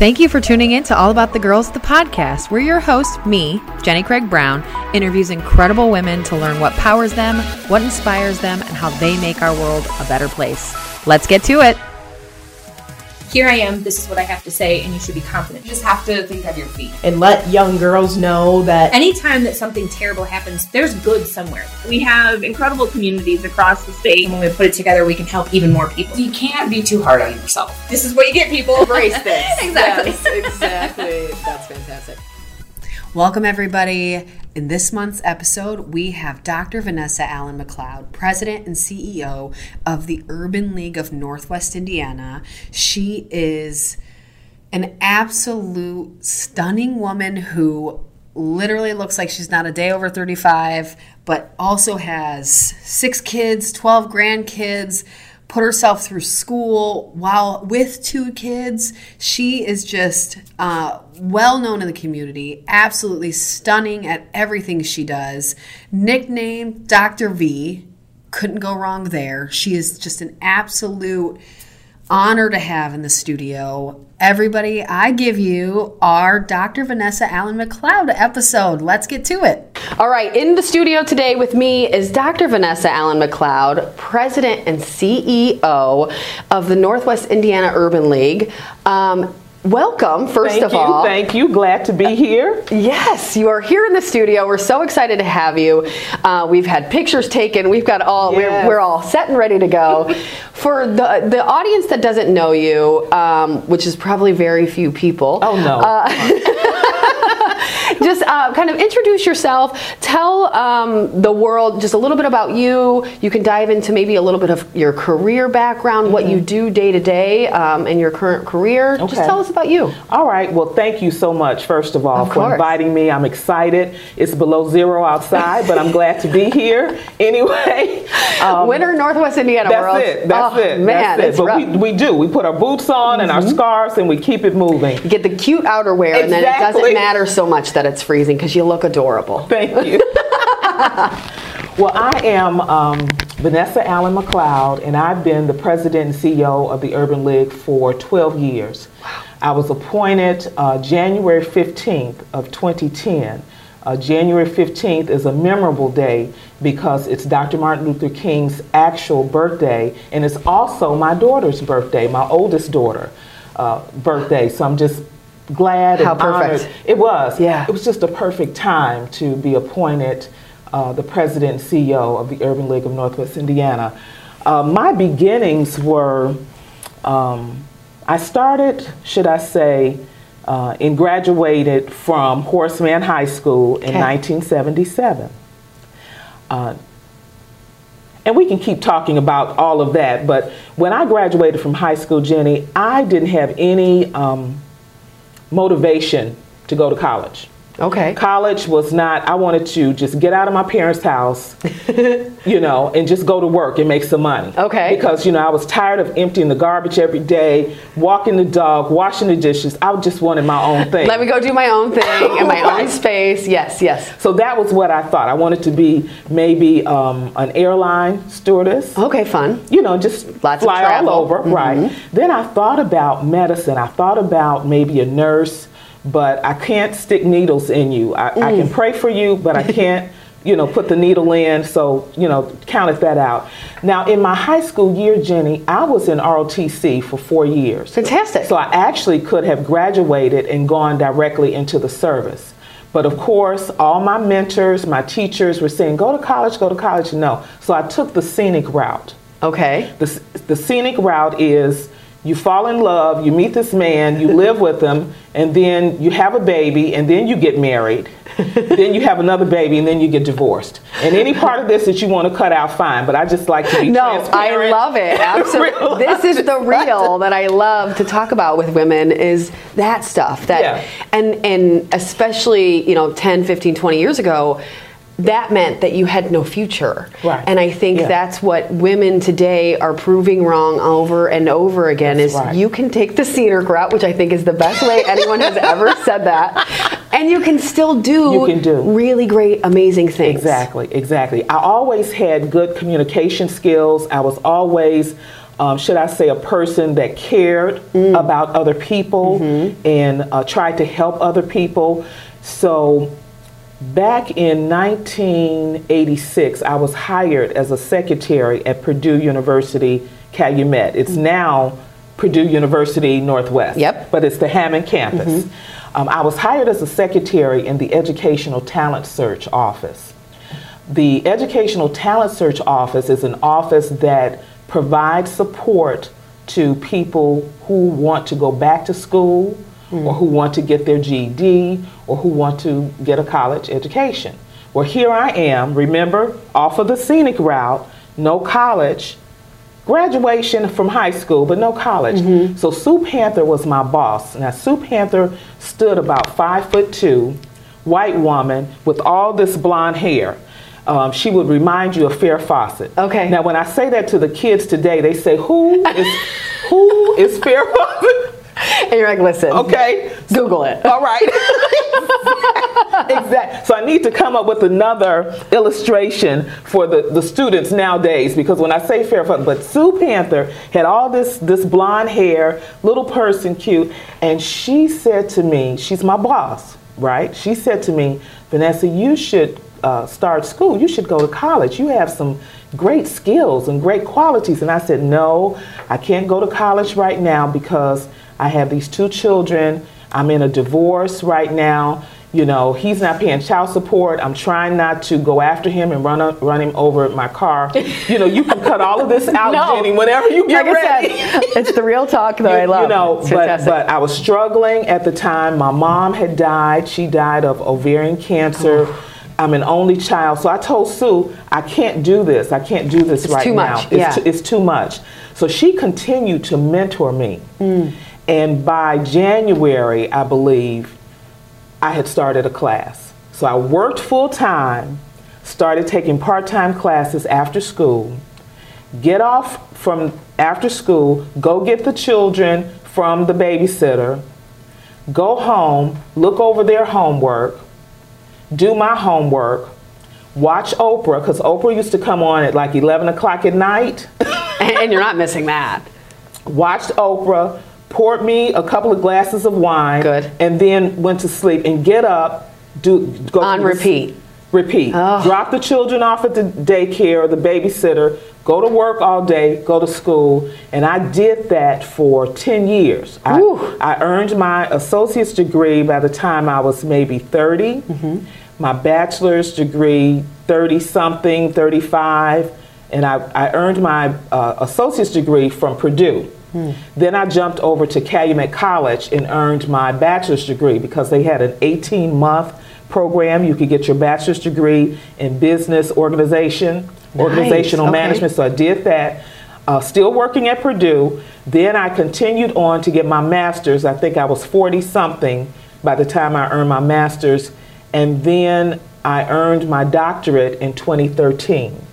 Thank you for tuning in to All About the Girls, the podcast. We're your host, me, Jenny Craig Brown, interviews incredible women to learn what powers them, what inspires them, and how they make our world a better place. Let's get to it. Here I am, this is what I have to say, and you should be confident. You just have to think on your feet. and let young girls know that Anytime that something terrible happens, there's good somewhere. We have incredible communities across the state. And when we put it together, we can help even more people. You can't be too hard on yourself. This is what you get, people. embrace this. Exactly. Yes, exactly. That's fantastic. Welcome, everybody. In this month's episode, we have Dr. Vanessa Allen McLeod, President and CEO of the Urban League of Northwest Indiana. She is an absolute stunning woman who literally looks like she's not a day over 35, but also has six kids, 12 grandkids, put herself through school while with two kids. She is just uh, well known in the community, absolutely stunning at everything she does. Nicknamed Dr. V. Couldn't go wrong there. She is just an absolute honor to have in the studio. Everybody, I give you our Dr. Vanessa Allen McLeod episode. Let's get to it. All right, in the studio today with me is Dr. Vanessa Allen McLeod, President and CEO of the Northwest Indiana Urban League. Um, welcome, first Thank of you. all. Thank you. Glad to be here. Yes, you are here in the studio. We're so excited to have you. Uh, we've had pictures taken. We've got all. Yes. We're, we're all set and ready to go. For the the audience that doesn't know you, um, which is probably very few people. Oh no. just uh, kind of introduce yourself. Tell um, the world just a little bit about you. You can dive into maybe a little bit of your career background, what you do day to day, um, in your current career. Okay. Just tell us about you. all right. Well, thank you so much, first of all, Of for course. inviting me. I'm excited. It's below zero outside, but I'm glad to be here anyway. Um, Winter Northwest Indiana That's world. it. That's oh, it. Man, That's it. it's but rough. Mm-hmm. we, we do. We put our boots on and our scarves and we keep it moving. You get the cute outerwear, and then it doesn't matter so much that it's freezing because you look adorable. Thank you. well, I am um, Vanessa Allen McLeod, and I've been the president and CEO of the Urban League for 12 years. I was appointed uh, January 15th of 2010. Uh, January 15th is a memorable day because it's Dr. Martin Luther King's actual birthday, and it's also my daughter's birthday, my oldest daughter uh, birthday. So I'm just glad How and perfect. honored. It was. Yeah. It was just a perfect time to be appointed uh, the president and CEO of the Urban League of Northwest Indiana. Uh, my beginnings were, um, I started, should I say, uh, and graduated from Horace Mann High School in Okay. 1977. Uh, and we can keep talking about all of that, but when I graduated from high school, Jenny, I didn't have any um, motivation to go to college. Okay. College was not, I wanted to just get out of my parents' house, you know, and just go to work and make some money. Okay. Because, you know, I was tired of emptying the garbage every day, walking the dog, washing the dishes. I just wanted my own thing. Let me go do my own thing in my own space. Yes, yes. so that was what I thought. I wanted to be maybe um, an airline stewardess. Okay, fun. you know, just Lots of fly travel. all over, Mhm. right? Then I thought about medicine. I thought about maybe a nurse, but I can't stick needles in you. I, I can mm. pray for you, but I can't, you know, put the needle in. So, you know, counted that out. Now, in my high school year, Jenny, I was in ROTC for four years. Fantastic. So I actually could have graduated and gone directly into the service. But of course, all my mentors, my teachers were saying, go to college, go to college. No. So I took the scenic route. Okay. The, the scenic route is you fall in love, you meet this man, you live with him, and then you have a baby, and then you get married. then you have another baby, and then you get divorced. And any part of this that you want to cut out, fine. But I just like to be No, I love it. Absolutely. This is the real that I love to talk about with women is that stuff. That Yeah. and and especially, you know, 10, 15, 20 years ago, that meant that you had no future. Right. And I think Yeah. that's what women today are proving wrong over and over again That's is right. you can take the scenic route, which I think is the best way anyone has ever said that. And you can still do, You can do. really great, amazing things. Exactly, exactly. I always had good communication skills. I was always um, should I say, a person that cared about other people and uh, tried to help other people. So back in 1986, I was hired as a secretary at Purdue University Calumet. It's now Purdue University Northwest. Yep. But it's the Hammond campus. Um, I was hired as a secretary in the Educational Talent Search Office. The Educational Talent Search Office is an office that provides support to people who want to go back to school or who want to get their GED or who want to get a college education. Well, here I am, remember, off of the scenic route, no college, graduation from high school, but no college. So Sue Panther was my boss. Now Sue Panther stood about five foot two, white woman with all this blonde hair. Um, she would remind you of Farrah Fawcett. Okay. Now when I say that to the kids today, they say, "Who is who is Farrah Fawcett?" And you're like, listen. Okay. Google it. All right. exactly. So I need to come up with another illustration for the, the students nowadays because when I say Farrah, but Sue Panther had all this this blonde hair, little person, cute, and she said to me, she's my boss, right? She said to me, Vanessa, you should uh, start school. You should go to college. You have some great skills and great qualities. And I said, no, I can't go to college right now because I have these two children. I'm in a divorce right now. You know, he's not paying child support. I'm trying not to go after him and run up, run him over in my car. You know, you can cut all of this out, No. Jenny, whenever you get Like I ready. said, it's the real talk that I love. You know, It's but, but I was struggling at the time. My mom had died. She died of ovarian cancer. I'm an only child. So I told Sue, I can't do this. I can't do this right too now. much, It's, yeah. too, it's too much. So she continued to mentor me. Mm. And by January, I believe, I had started a class. So I worked full time, started taking part time classes after school, get off from after school, go get the children from the babysitter, go home, look over their homework, do my homework, watch Oprah, because Oprah used to come on at like 11 o'clock at night. and, and you're not missing that. watched Oprah, poured me a couple of glasses of wine, Good. and then went to sleep and get up, do go On repeat. repeat. Oh. Drop the children off at the daycare or the babysitter, go to work all day, go to school, and I did that for 10 years. I, I earned my associate's degree by the time I was maybe 30. Mm-hmm. My bachelor's degree, 30 something, 35, and I, I earned my uh, associate's degree from Purdue. Hmm. Then I jumped over to Calumet College and earned my bachelor's degree because they had an 18 month program. You could get your bachelor's degree in business organization, organizational okay. management. So I did that. Uh, still working at Purdue. Then I continued on to get my master's. I think I was 40 something by the time I earned my master's. And then I earned my doctorate in 2013.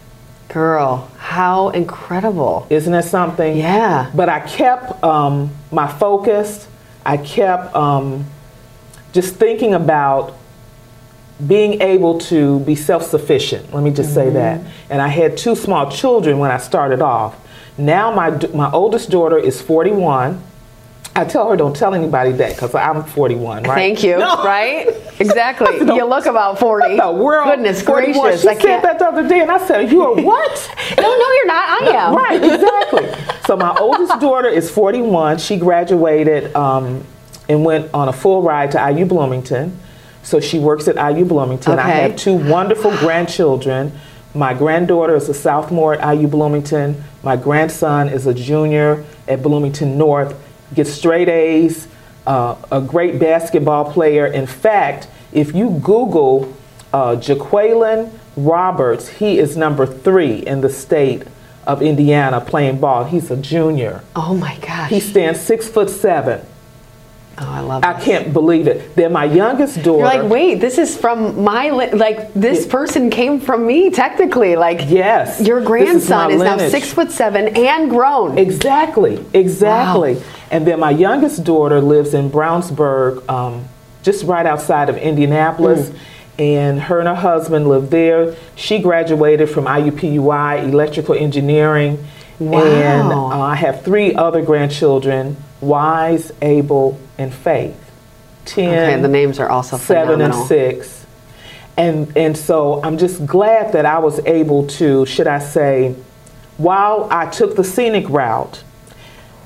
Girl, how incredible. Isn't that something? Yeah. But I kept um, my focus. I kept um, just thinking about being able to be self-sufficient. Let me just say that. And I had two small children when I started off. Now my my oldest daughter is 41. I tell her don't tell anybody that because I'm 41, right? Thank you. No. Right? Exactly. No. You look about 40. The world, Goodness 41. gracious. She I said can't. that the other day, and I said, "You are what?" No, no, you're not. I am. Right, exactly. so my oldest daughter is 41. She graduated um, and went on a full ride to IU Bloomington. So she works at IU Bloomington. I have two wonderful grandchildren. My granddaughter is a sophomore at IU Bloomington. My grandson is a junior at Bloomington North. Gets straight A's. Uh, a great basketball player. In fact, if you Google uh, Jaqueline Roberts, he is number three in the state of Indiana playing ball. He's a junior. Oh my gosh. He stands six foot seven. Oh, I love I can't believe it. Then my youngest daughter. You're like, wait, this is from my, li- like, this person came from me, technically. Like, Yes. your This is grandson is, now six foot seven and grown. Exactly, exactly. Wow. And then my youngest daughter lives in Brownsburg, um, just right outside of Indianapolis. Mm. And her and her husband live there. She graduated from IUPUI, electrical engineering. Wow. And uh, I have three other grandchildren Wise, Abel, and Faith. 10, Okay, the names are also seven, and six. And, and so I'm just glad that I was able to, should I say, while I took the scenic route,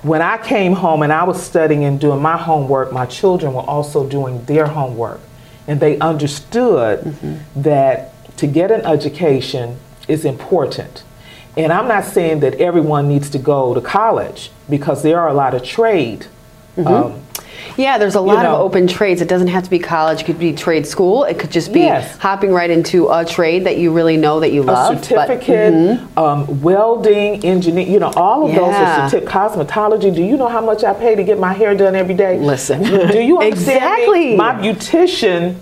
when I came home and I was studying and doing my homework, my children were also doing their homework. And they understood Mm-hmm. that to get an education is important. And I'm not saying that everyone needs to go to college because there are a lot of trade. Mm-hmm. Um, Yeah, there's a lot know. of open trades. It doesn't have to be college. It could be trade school. It could just be Yes. hopping right into a trade that you really know that you a love. but- certificate, um, welding, engineer, you know, all of those are certificates. Cosmetology. Do you know how much I pay to get my hair done every day? Listen. Do you understand? me? Exactly. My beautician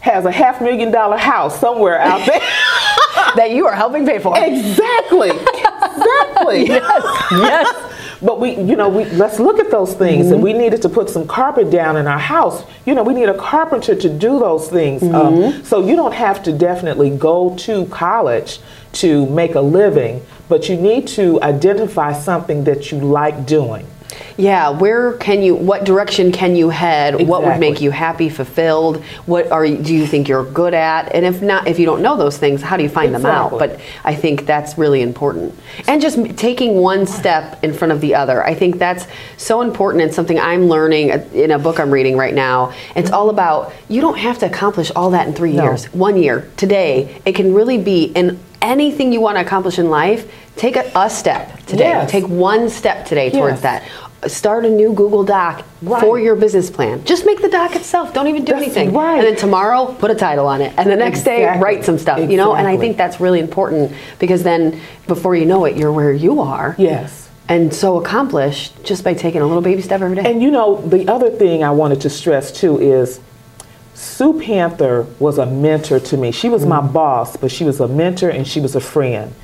has a half million dollar house somewhere out there. that you are helping pay for. exactly. Exactly. Yes. Yes. But we, you know, we let's look at those things. And we needed to put some carpet down in our house. You know, we need a carpenter to do those things. Um, so you don't have to definitely go to college to make a living, but you need to identify something that you like doing. Yeah, where can you? What direction can you head? What would make you happy, fulfilled? What are do you think you're good at? And if not, if you don't know those things, how do you find them out? But I think that's really important. And just taking one step in front of the other. I think that's so important and something I'm learning uh, in a book I'm reading right now. It's all about you don't have to accomplish all that in three No. years. One year, today. It can really be in anything you want to accomplish in life. Take a, a step today. Yes. Take one step today towards Yes. that start a new Google Doc Right. for your business plan. Just make the doc itself. Don't even do That's anything. right. And then tomorrow, put a title on it. And the next day, write some stuff. You know. And I think that's really important because then, before you know it, you're where you are. Yes. And so accomplished just by taking a little baby step every day. And you know, the other thing I wanted to stress too is Sue Panther was a mentor to me. She was my boss, but she was a mentor and she was a friend.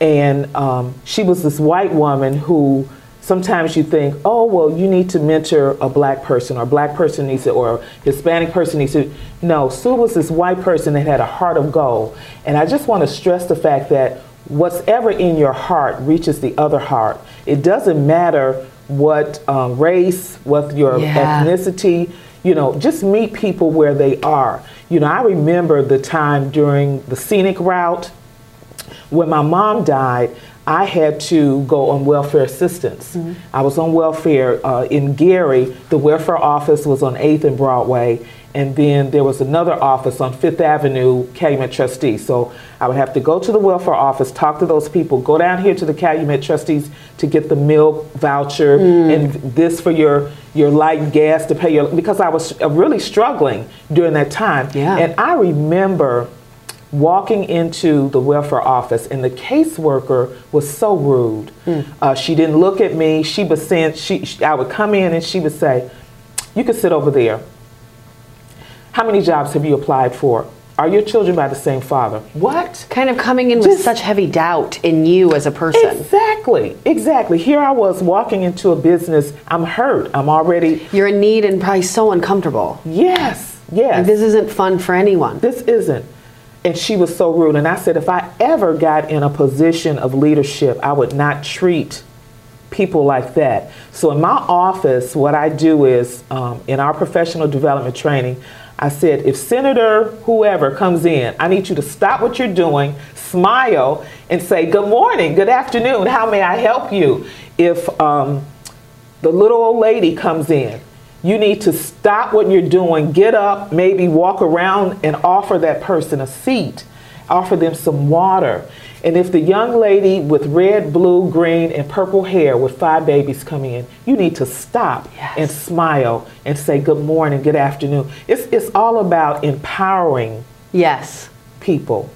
And um, she was this white woman who sometimes you think, oh, well, you need to mentor a black person or a black person needs to, or a Hispanic person needs to. No, Sue was this white person that had a heart of gold. And I just want to stress the fact that whatever in your heart reaches the other heart. It doesn't matter what um, race, what your Yeah. ethnicity, you know, just meet people where they are. You know, I remember the time during the scenic route when my mom died, I had to go on welfare assistance. I was on welfare uh, in Gary. The welfare office was on 8th and Broadway, and then there was another office on Fifth Avenue, Calumet Trustees. So I would have to go to the welfare office, talk to those people, go down here to the Calumet Trustees to get the milk voucher and this for your your light gas to pay your because I was uh, really struggling during that time. Yeah. And I remember walking into the welfare office and the caseworker was so rude. Uh, she didn't look at me. She was saying she, she i would come in and she would say you can sit over there. How many jobs have you applied for are your children by the same father what kind of coming in with such heavy doubt in you as a person. exactly exactly here i was walking into a business i'm hurt i'm already You're in need and probably so uncomfortable. yes yes Like, this isn't fun for anyone. this isn't. And she was so rude. And I said, if I ever got in a position of leadership, I would not treat people like that. So in my office, what I do is um, in our professional development training, I said, if Senator whoever comes in, I need you to stop what you're doing, smile, and say, good morning, good afternoon, how may I help you? If um, the little old lady comes in, you need to stop what you're doing, get up, maybe walk around and offer that person a seat, offer them some water. And if the young lady with red, blue, green, and purple hair with five babies come in, you need to stop Yes. and smile and say good morning, good afternoon. It's, it's all about empowering Yes. people.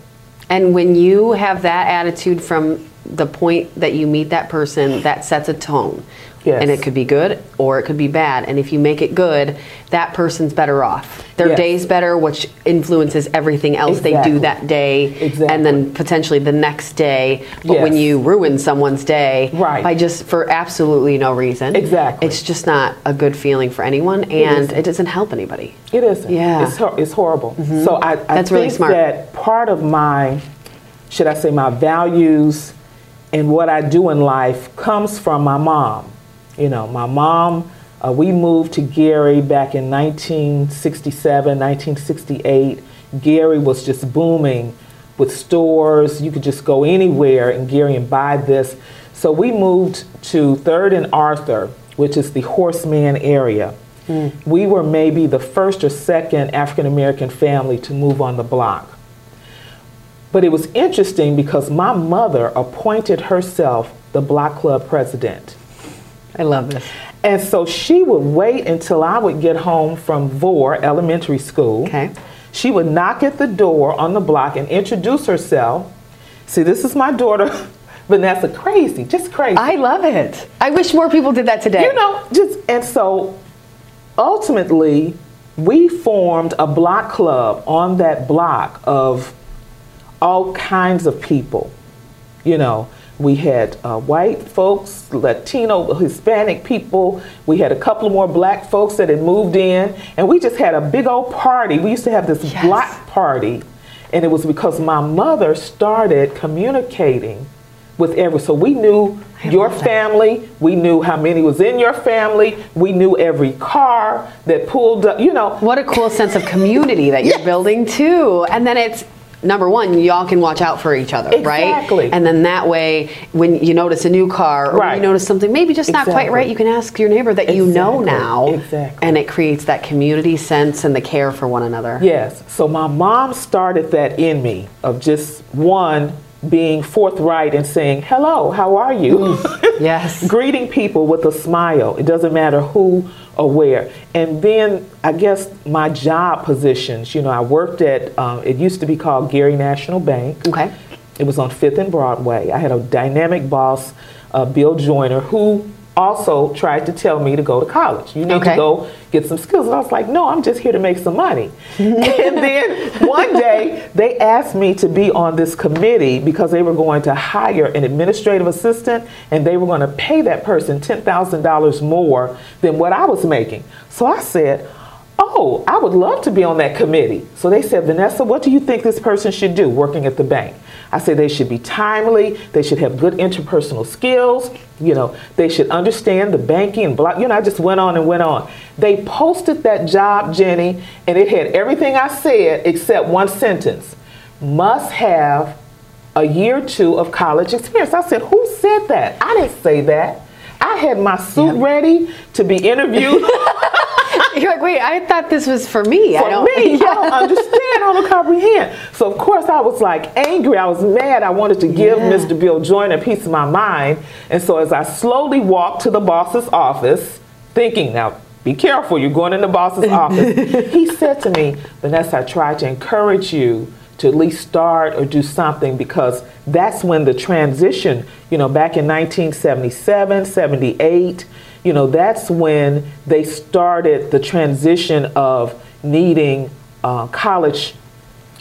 And when you have that attitude from the point that you meet that person, that sets a tone. Yes. And it could be good or it could be bad. And if you make it good, that person's better off. Their Yes. day's better, which influences everything else they do that day. Exactly. And then potentially the next day. But when you ruin someone's day Right. by just for absolutely no reason, Exactly. it's just not a good feeling for anyone and isn't. it doesn't help anybody. It isn't. Yeah. It's, hor- it's horrible. Mm-hmm. So I, I That's think really smart. that part of my, should I say, my values and what I do in life comes from my mom. You know, my mom, uh, we moved to Gary back in 1967, 1968. Gary was just booming with stores. You could just go anywhere in Gary and buy this. So we moved to 3rd and Arthur, which is the Horace Mann area. Mm. We were maybe the first or second African American family to move on the block. But it was interesting because my mother appointed herself the block club president. I love this. And so she would wait until I would get home from Vore Elementary School. Okay. She would knock at the door on the block and introduce herself. See, this is my daughter, Vanessa. Crazy, just crazy. I love it. I wish more people did that today. You know, just and so ultimately, we formed a block club on that block of all kinds of people. You know, we had uh, white folks, Latino, Hispanic people. We had a couple more black folks that had moved in, and we just had a big old party. We used to have this yes. block party, and it was because my mother started communicating with every. So we knew your family. We knew how many was in your family. We knew every car that pulled up. You know, what a cool sense of community that you're yes. building too. And then it's number one, y'all can watch out for each other, exactly. right? Exactly. And then that way, when you notice a new car or right. you notice something maybe just exactly. not quite right, you can ask your neighbor that exactly. you know now. Exactly. And it creates that community sense and the care for one another. Yes. So my mom started that in me of just one being forthright and saying, hello, how are you? Mm. yes. Greeting people with a smile. It doesn't matter who or where. And then I guess my job positions, you know, I worked at, um, it used to be called Gary National Bank. Okay. It was on 5th and Broadway. I had a dynamic boss, uh, Bill Joyner, who also tried to tell me to go to college. You need okay. to go get some skills. And I was like, no, I'm just here to make some money. and then one day they asked me to be on this committee because they were going to hire an administrative assistant and they were going to pay that person $10,000 more than what I was making. So I said, oh, I would love to be on that committee. So they said, Vanessa, what do you think this person should do working at the bank? I said they should be timely, they should have good interpersonal skills, you know, they should understand the banking and block. You know, I just went on and went on. They posted that job, Jenny, and it had everything I said except one sentence must have a year or two of college experience. I said, Who said that? I didn't say that. I had my suit yeah. ready to be interviewed. You're like, wait, I thought this was for me. For I don't, me, yeah. I don't understand. I don't comprehend. So of course I was like angry. I was mad. I wanted to give yeah. Mr. Bill Joyner a piece of my mind. And so as I slowly walked to the boss's office, thinking, now be careful, you're going in the boss's office. he said to me, Vanessa, I tried to encourage you to at least start or do something because that's when the transition, you know, back in 1977, 78, you know, that's when they started the transition of needing uh, college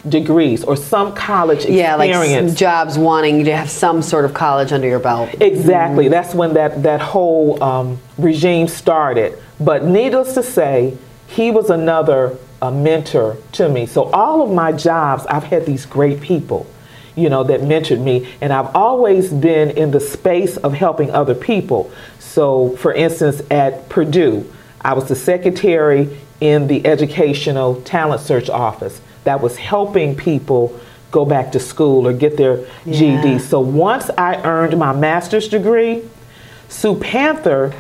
degrees or some college experience. yeah, like jobs wanting you to have some sort of college under your belt. Exactly. Mm-hmm. That's when that, that whole um, regime started. But needless to say, he was another uh, mentor to me. So all of my jobs, I've had these great people, you know, that mentored me. And I've always been in the space of helping other people. So, for instance, at Purdue, I was the secretary in the Educational Talent Search Office that was helping people go back to school or get their yeah. GED. So once I earned my master's degree, Sue Panther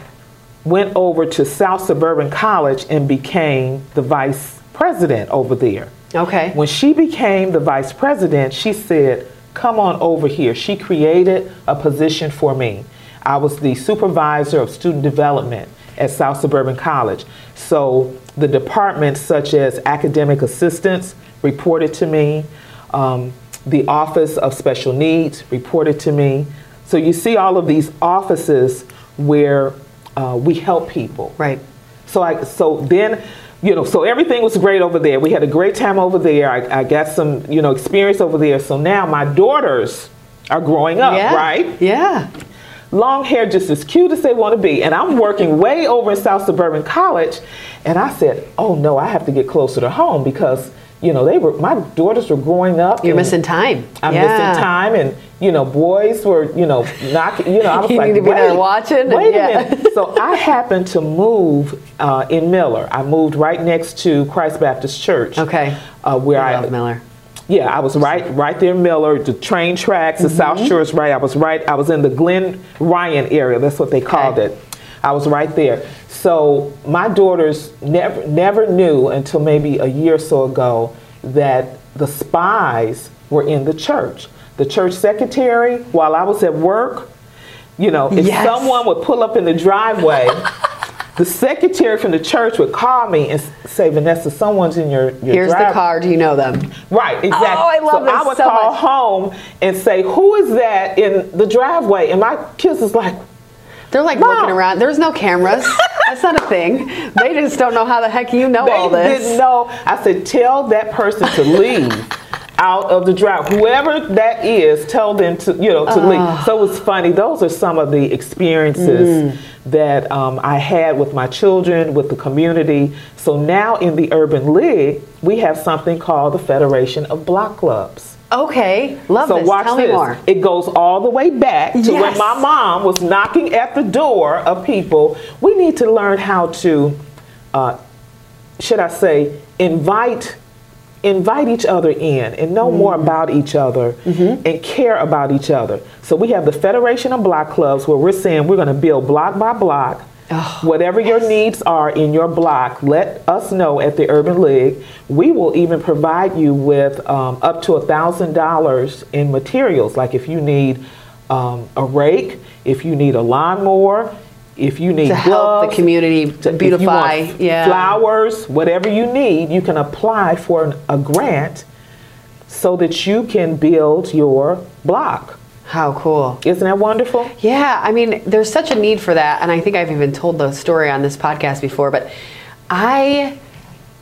went over to South Suburban College and became the vice president over there. Okay. When she became the vice president, she said, Come on over here. She created a position for me. I was the supervisor of student development at South Suburban College. So the departments such as academic assistance reported to me, um, the Office of Special Needs reported to me. So you see all of these offices where uh, we help people. Right. So I so then you know so everything was great over there. We had a great time over there. I, I got some you know experience over there. So now my daughters are growing up, yeah. right? Yeah long hair just as cute as they want to be. And I'm working way over in South Suburban College. And I said, oh no, I have to get closer to home because you know, they were my daughters were growing up. You're missing time. I'm Yeah. missing time, and you know, boys were you know knocking. You know, I was You like, need to be there wait, watching, Wait yeah. a minute. So I happened to move uh, in Miller. I moved right next to Christ Baptist Church. Okay. Uh, where I I, love Miller. Yeah, I was right, right there in Miller. The train tracks, the Mm-hmm. South Shore is right. I was right. I was in the Glen Ryan area. That's what they called Okay. it. I was right there. So my daughters never, never knew until maybe a year or so ago that the spies were in the church. The church secretary, while I was at work, you know, if Yes. someone would pull up in the driveway. The secretary from the church would call me and say, Vanessa, someone's in your, your Here's the driveway." car. Do you know them? Right, exactly. Oh, I love so this I would so call much. home and say, "Who is that in the driveway?" And my kids is like, They're like Mom. looking around. There's no cameras. That's not a thing. They just don't know how the heck you know they all this. They didn't know. I said, "Tell that person to leave." Out of the drive, whoever that is, tell them to you know to Ah. leave. So it's funny. Those are some of the experiences Mm. That um, I had with my children, with the community. So now in the Urban League, we have something called the Federation of Block Clubs. Okay, love So this. watch Tell this. me more. It goes all the way back to when my mom was knocking at the door of people. We need to learn how to, uh, should I say, invite invite each other in and know more Mm-hmm. about each other and care about each other. So we have the Federation of Block Clubs where we're saying we're going to build block by block. Whatever your needs are in your block, let us know at the Urban League. We will even provide you with um, up to a thousand dollars in materials. Like if you need um, a rake, if you need a lawnmower, if you need To help the gloves, community to- beautify, yeah. flowers, whatever you need, you can apply for an, a grant so that you can build your block. How cool. Isn't that wonderful? Yeah, I mean, there's such a need for that, and I think I've even told the story on this podcast before, but I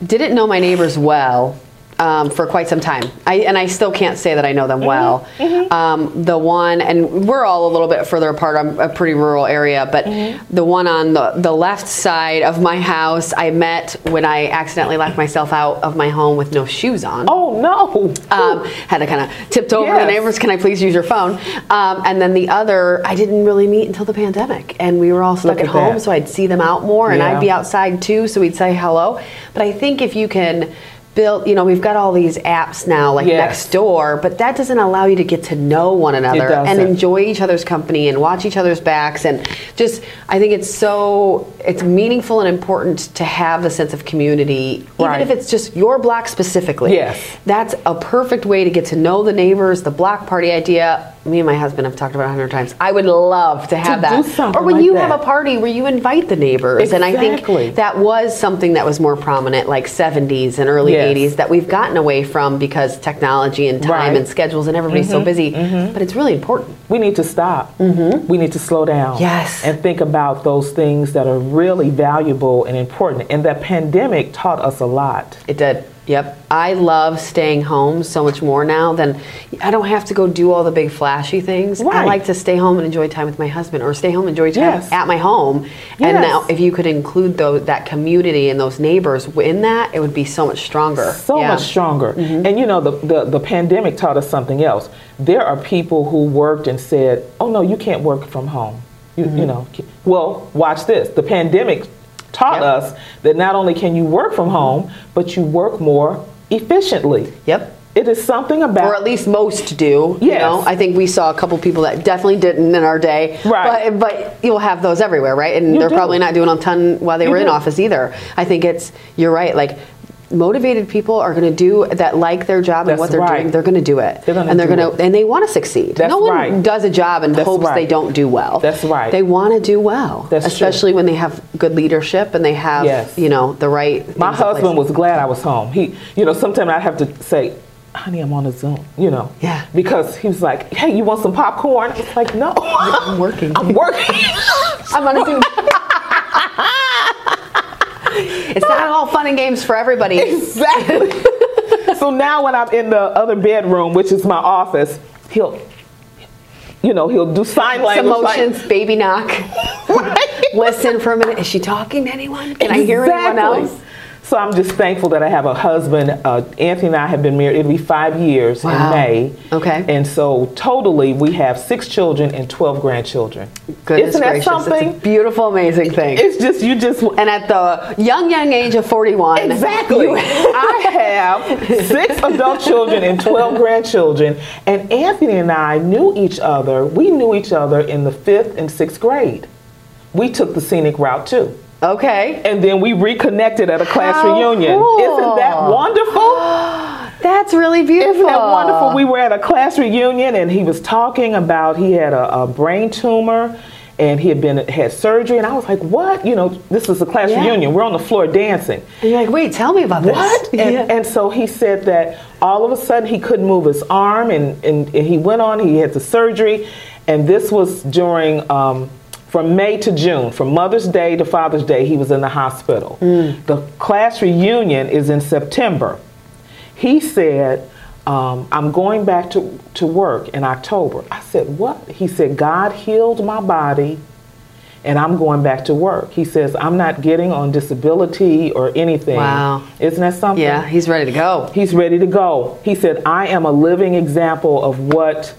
didn't know my neighbors well. Um, for quite some time, I, and I still can't say that I know them well. Um, the one, and we're all a little bit further apart. I'm a pretty rural area, but the one on the, the left side of my house, I met when I accidentally locked myself out of my home with no shoes on Oh no! um, had to kind of tipped over Yes. the neighbors. Can I please use your phone? Um, and then the other, I didn't really meet until the pandemic, and we were all stuck Look at, at home, so I'd see them out more, and Yeah. I'd be outside too, so we'd say hello. But I think if you can. Build, you know, we've got all these apps now, like Yes. Nextdoor, but that doesn't allow you to get to know one another and enjoy each other's company and watch each other's backs. And just, I think it's so, it's meaningful and important to have the sense of community, even Right. if it's just your block specifically. Yes. That's a perfect way to get to know the neighbors, the block party idea. Me and my husband have talked about a hundred times. I would love to have do that. or when like you that. have a party where you invite the neighbors. And I think that was something that was more prominent like 70s and early Yes. 80s that we've gotten away from because technology and time Right. Mm-hmm. and schedules and everybody's so busy. But it's really important. We need to stop. We need to slow down. Mm-hmm. Yes. And think about those things that are really valuable and important. And that pandemic taught us a lot. It did. Yep. I love staying home so much more now than I don't have to go do all the big flashy things. I like to stay home and enjoy time with my husband or stay home and enjoy time Yes. at my home. And now if you could include those, that community and those neighbors in that, it would be so much stronger. So Yeah. Mm-hmm. much stronger. And you know, the, the, the pandemic taught us something else. There are people who worked and said, oh no, you can't work from home. You, Mm-hmm. you know, well, watch this. The pandemic taught Yep. us that not only can you work from home, but you work more efficiently. Yep. It is something about Or at least most do. You know, I think we saw a couple people that definitely didn't in our day. Right. But but you'll have those everywhere, right? And You they're do. probably not doing a ton while they You were in office either. I think it's you're right. Like motivated people are going to do that like their job and what they're right. doing they're going to do it They're gonna and they're going to and they want to succeed That's no one right. does a job and That's hopes right. they don't do well That's right. they want to do well That's true. especially when they have good leadership and they have Yes. you know the right My things in place. husband was glad I was home. He, you know, sometimes I have to say, honey, I'm on a Zoom, you know. Yeah. Because he was like, hey, you want some popcorn? I was like, no. I'm working I'm working. I'm on a Zoom. it's not all fun and games for everybody. exactly. so now when I'm in the other bedroom, which is my office, he'll, you know, he'll do sign Some language. like- motions, baby knock. Right. Listen for a minute. Is she talking to anyone? Can I hear anyone else? So I'm just thankful that I have a husband. Uh, Anthony and I have been married. It'll be five years Wow. in May. Okay. And so totally, we have six children and 12 grandchildren. Goodness Isn't that gracious, something? It's a beautiful, amazing thing. It's just you just and at the young, young age of 41. Exactly. you- I have six adult children and 12 grandchildren. And Anthony and I knew each other. We knew each other in the fifth and sixth grade. We took the scenic route too. Okay. And then we reconnected at a class How reunion. cool. Isn't that wonderful? That's really beautiful. Isn't that wonderful? We were at a class reunion and he was talking about he had a, a brain tumor and he had been had surgery and I was like, "What? You know, this is a class Yeah. reunion. We're on the floor dancing." And you're like, wait, tell me about this. What? And, Yeah. and so he said that all of a sudden he couldn't move his arm, and, and, and he went on, he had the surgery, and this was during, um, from May to June, from Mother's Day to Father's Day, he was in the hospital. The class reunion is in September. He said, um, I'm going back to, to work in October. I said, What? He said, God healed my body and I'm going back to work. He says, I'm not getting on disability or anything. Wow. Isn't that something? yeah, he's ready to go. He's ready to go. He said, I am a living example of what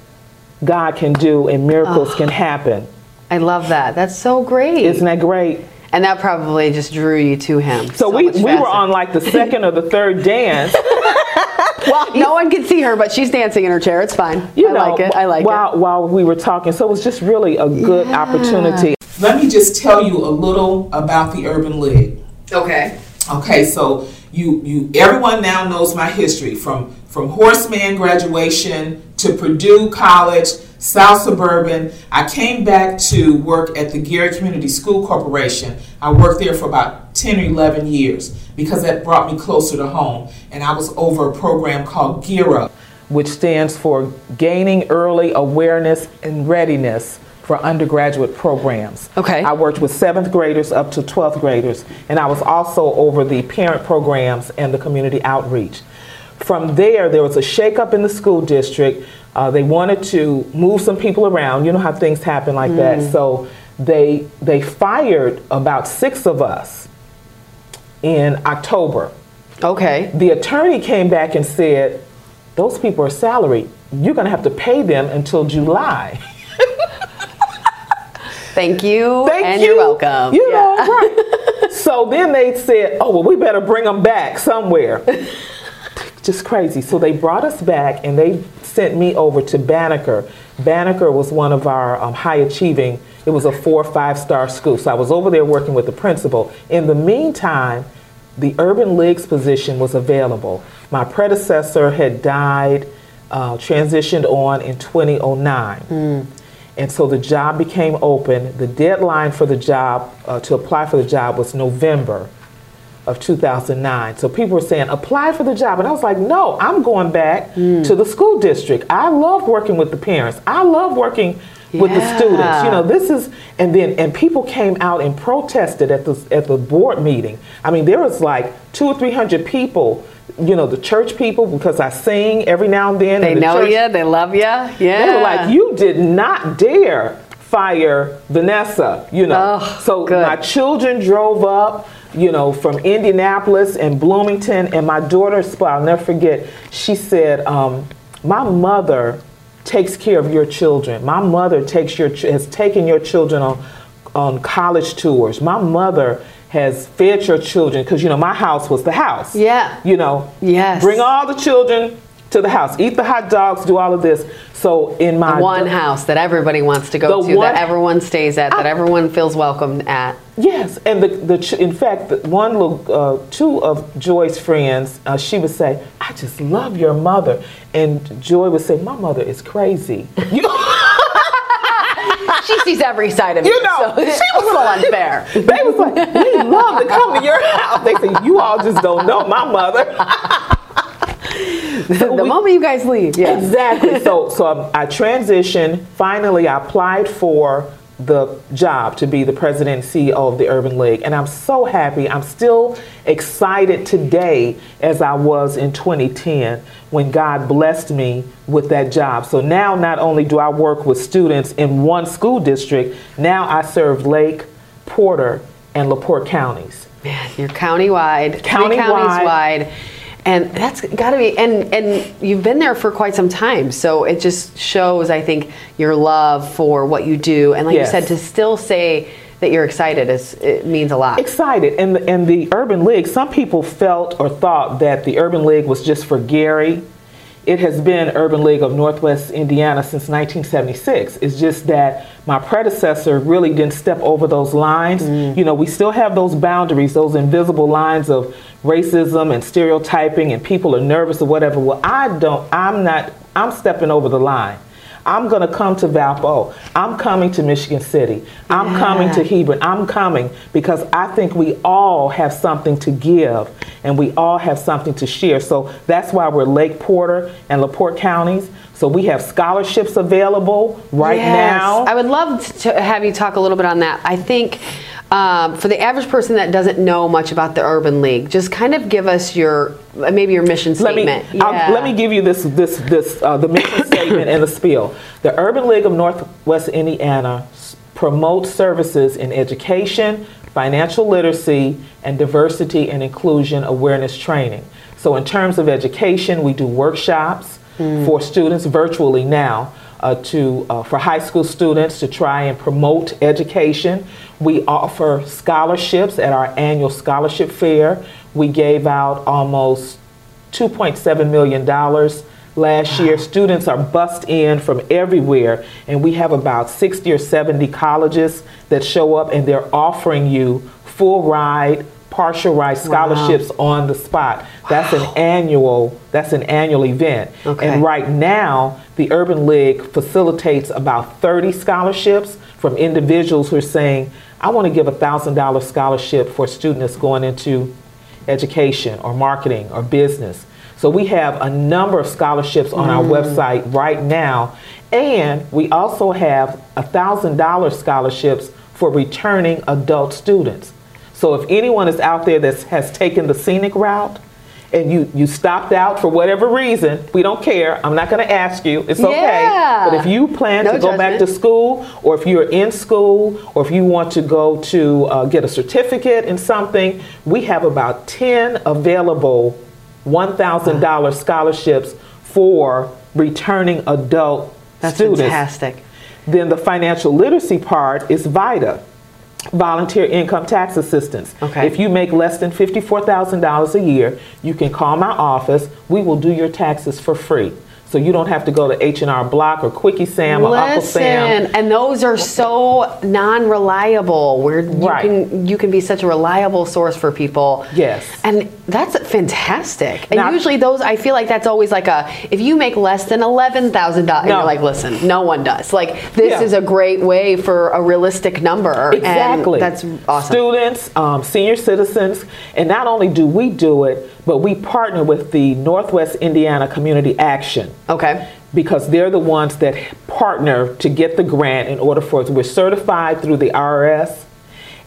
God can do and miracles can happen. I love that. That's so great. Isn't that great? and that probably just drew you to him. So, we, we were on like the second or the third dance. Well, no one can see her, but she's dancing in her chair. It's fine. You I know, like it. I like it. while, While we were talking. So it was just really a good Yeah. opportunity. Let me just tell you a little about the Urban League. Okay. Okay, so you you everyone now knows my history from from Horace Mann graduation to Purdue College, South Suburban. I came back to work at the Gary Community School Corporation. I worked there for about 10 or 11 years because that brought me closer to home. And I was over a program called Gear Up. which stands for Gaining Early Awareness and Readiness for Undergraduate Programs. Okay. I worked with seventh graders up to 12th graders, and I was also over the parent programs and the community outreach. From there, there was a shakeup in the school district. Uh, they wanted to move some people around. You know how things happen like that. So they they fired about six of us in October Okay. the attorney came back and said, Those people are salaried. You're going to have to pay them until July. Thank you. Thank and you. you're welcome. You Yeah. know, right. so then they said, Oh, well, we better bring them back somewhere. Just crazy. So they brought us back and they sent me over to Banneker. Banneker was one of our um, high achieving, it was a four or five star school. So I was over there working with the principal. In the meantime, the Urban League's position was available. My predecessor had died, uh, transitioned on in 2009. And so the job became open. The deadline for the job, uh, to apply for the job, was November of 2009. So people were saying, apply for the job. And I was like, no, I'm going back mm. to the school district. I love working with the parents. I love working with the students. You know, this is, and then, and people came out and protested at the, at the board meeting. I mean, there was like two or 300 people, you know, the church people, because I sing every now and then. They the know church- you. They love you. Yeah. they were like, you did not dare fire Vanessa, you know. Oh, so good. my children drove up, you know, from Indianapolis and Bloomington, and my daughter, spot I'll never forget, she said, um, my mother takes care of your children. My mother takes your ch- has taken your children on on college tours. My mother has fed your children because you know my house was the house. Yeah. You know. Yes. Bring all the children to the house. Eat the hot dogs. Do all of this. So in my One house that everybody wants to go to, one- that everyone stays at, that everyone feels welcomed at. Yes, and the, the in fact, the one little, uh, two of Joy's friends, uh, she would say, "I just love your mother," and Joy would say, "My mother is crazy." You know, She sees every side of You you. know, so she it's a little unfair. they was like, "We love to come to your house." They say, "You all just don't know my mother." the moment you guys leave, yeah. Exactly. So, so I, I transitioned. Finally, I applied for the job to be the president and CEO of the Urban League, and I'm so happy. I'm still excited today as I was in 2010 when God blessed me with that job. So now, not only do I work with students in one school district, now I serve Lake, Porter, and LaPorte counties. Man, you're countywide, three counties wide, and that's got to be. And and you've been there for quite some time, so it just shows, I think, your love for what you do. And like Yes. you said, to still say that you're excited is it means a lot. excited and the, and the urban league some people felt or thought that the urban league was just for gary it has been urban league of northwest indiana since 1976 it's just that my predecessor really didn't step over those lines mm. you know we still have those boundaries those invisible lines of racism and stereotyping and people are nervous or whatever well i don't i'm not i'm stepping over the line I'm going to come to Valpo. I'm coming to Michigan City. I'm coming to Hebron. I'm coming because I think we all have something to give and we all have something to share. So that's why we're Lake Porter and LaPorte counties. So we have scholarships available right Yes. now. I would love to have you talk a little bit on that. I think um, for the average person that doesn't know much about the Urban League, just kind of give us your maybe your mission let me statement. Let me give you this this this uh, the mission statement and the spiel. The Urban League of Northwest Indiana promotes services in education, financial literacy, and diversity and inclusion awareness training. So, in terms of education, we do workshops for students virtually now. Uh, to uh, for high school students to try and promote education. We offer scholarships at our annual scholarship fair. We gave out almost $2.7 million last year. Students are bussed in from everywhere, and we have about 60 or 70 colleges that show up, and they're offering you full ride, partial ride scholarships on the spot. That's an annual. That's an annual event. Okay. And right now, the Urban League facilitates about 30 scholarships from individuals who are saying, "I want to give a thousand dollar scholarship for a student that's going into education or marketing or business. So we have a number of scholarships on our mm. website right now, and we also have a thousand dollar scholarships for returning adult students. So if anyone is out there that has taken the scenic route and you, you stopped out for whatever reason, we don't care. I'm not going to ask you. It's Yeah. okay. But if you plan No to go back to school, or if you're in school, or if you want to go to uh, get a certificate in something, we have about 10 available $1,000 scholarships for returning adult That's students. fantastic. Then the financial literacy part is VITA, volunteer income tax assistance. Okay. If you make less than $54,000 a year, you can call my office. We will do your taxes for free. So you don't have to go to H&R Block or Quickie Sam or Uncle Sam. Listen, and those are so non-reliable. Where you Right. can you can be such a reliable source for people. Yes. and that's fantastic. And Now- usually those, I feel like that's always like a if you make less than eleven thousand dollars, No. you're like, listen, no one does. Like this Yeah. is a great way for a realistic number. Exactly. and that's awesome. Students, um, senior citizens, and not only do we do it, but we partner with the Northwest Indiana Community Action. Okay. because they're the ones that partner to get the grant in order for us. We're certified through the IRS.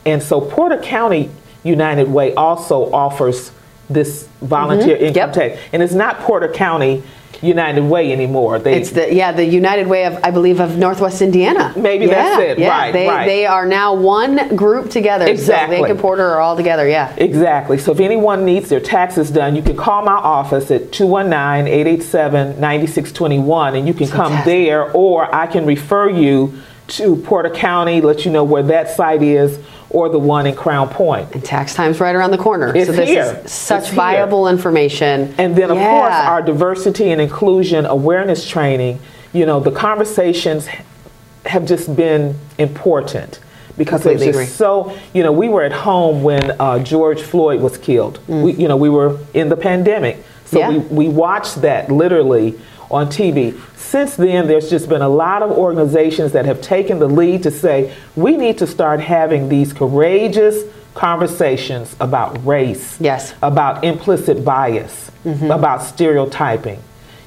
And so Porter County United Way also offers this volunteer mm-hmm. income Yep. tax. And it's not Porter County United Way anymore. They, It's the yeah the United Way of I believe of Northwest Indiana. Maybe yeah, that's it. Yeah, Right, they right. they are now one group together. Exactly. So Lake and Porter are all together. Yeah. Exactly. So if anyone needs their taxes done, you can call my office at 219-887-9621 and you can come there or I can refer you to Porter County, let you know where that site is or the one in Crown Point. And tax time's right around the corner. It's so this here. is such It's here. viable information. And then, of Yeah. course, our diversity and inclusion awareness training, you know, the conversations have just been important because it was just agree. so, you know, we were at home when uh, George Floyd was killed. We, you know, we were in the pandemic. So Mm. Yeah. we, we watched that literally on TV. Since then, there's just been a lot of organizations that have taken the lead to say we need to start having these courageous conversations about race, Yes. about implicit bias, Mm-hmm. about stereotyping,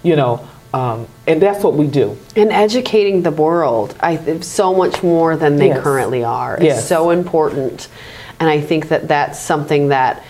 you know, um, and that's what we do. And educating the world, I so much more than they Yes. currently are. It's Yes. so important, and I think that that's something that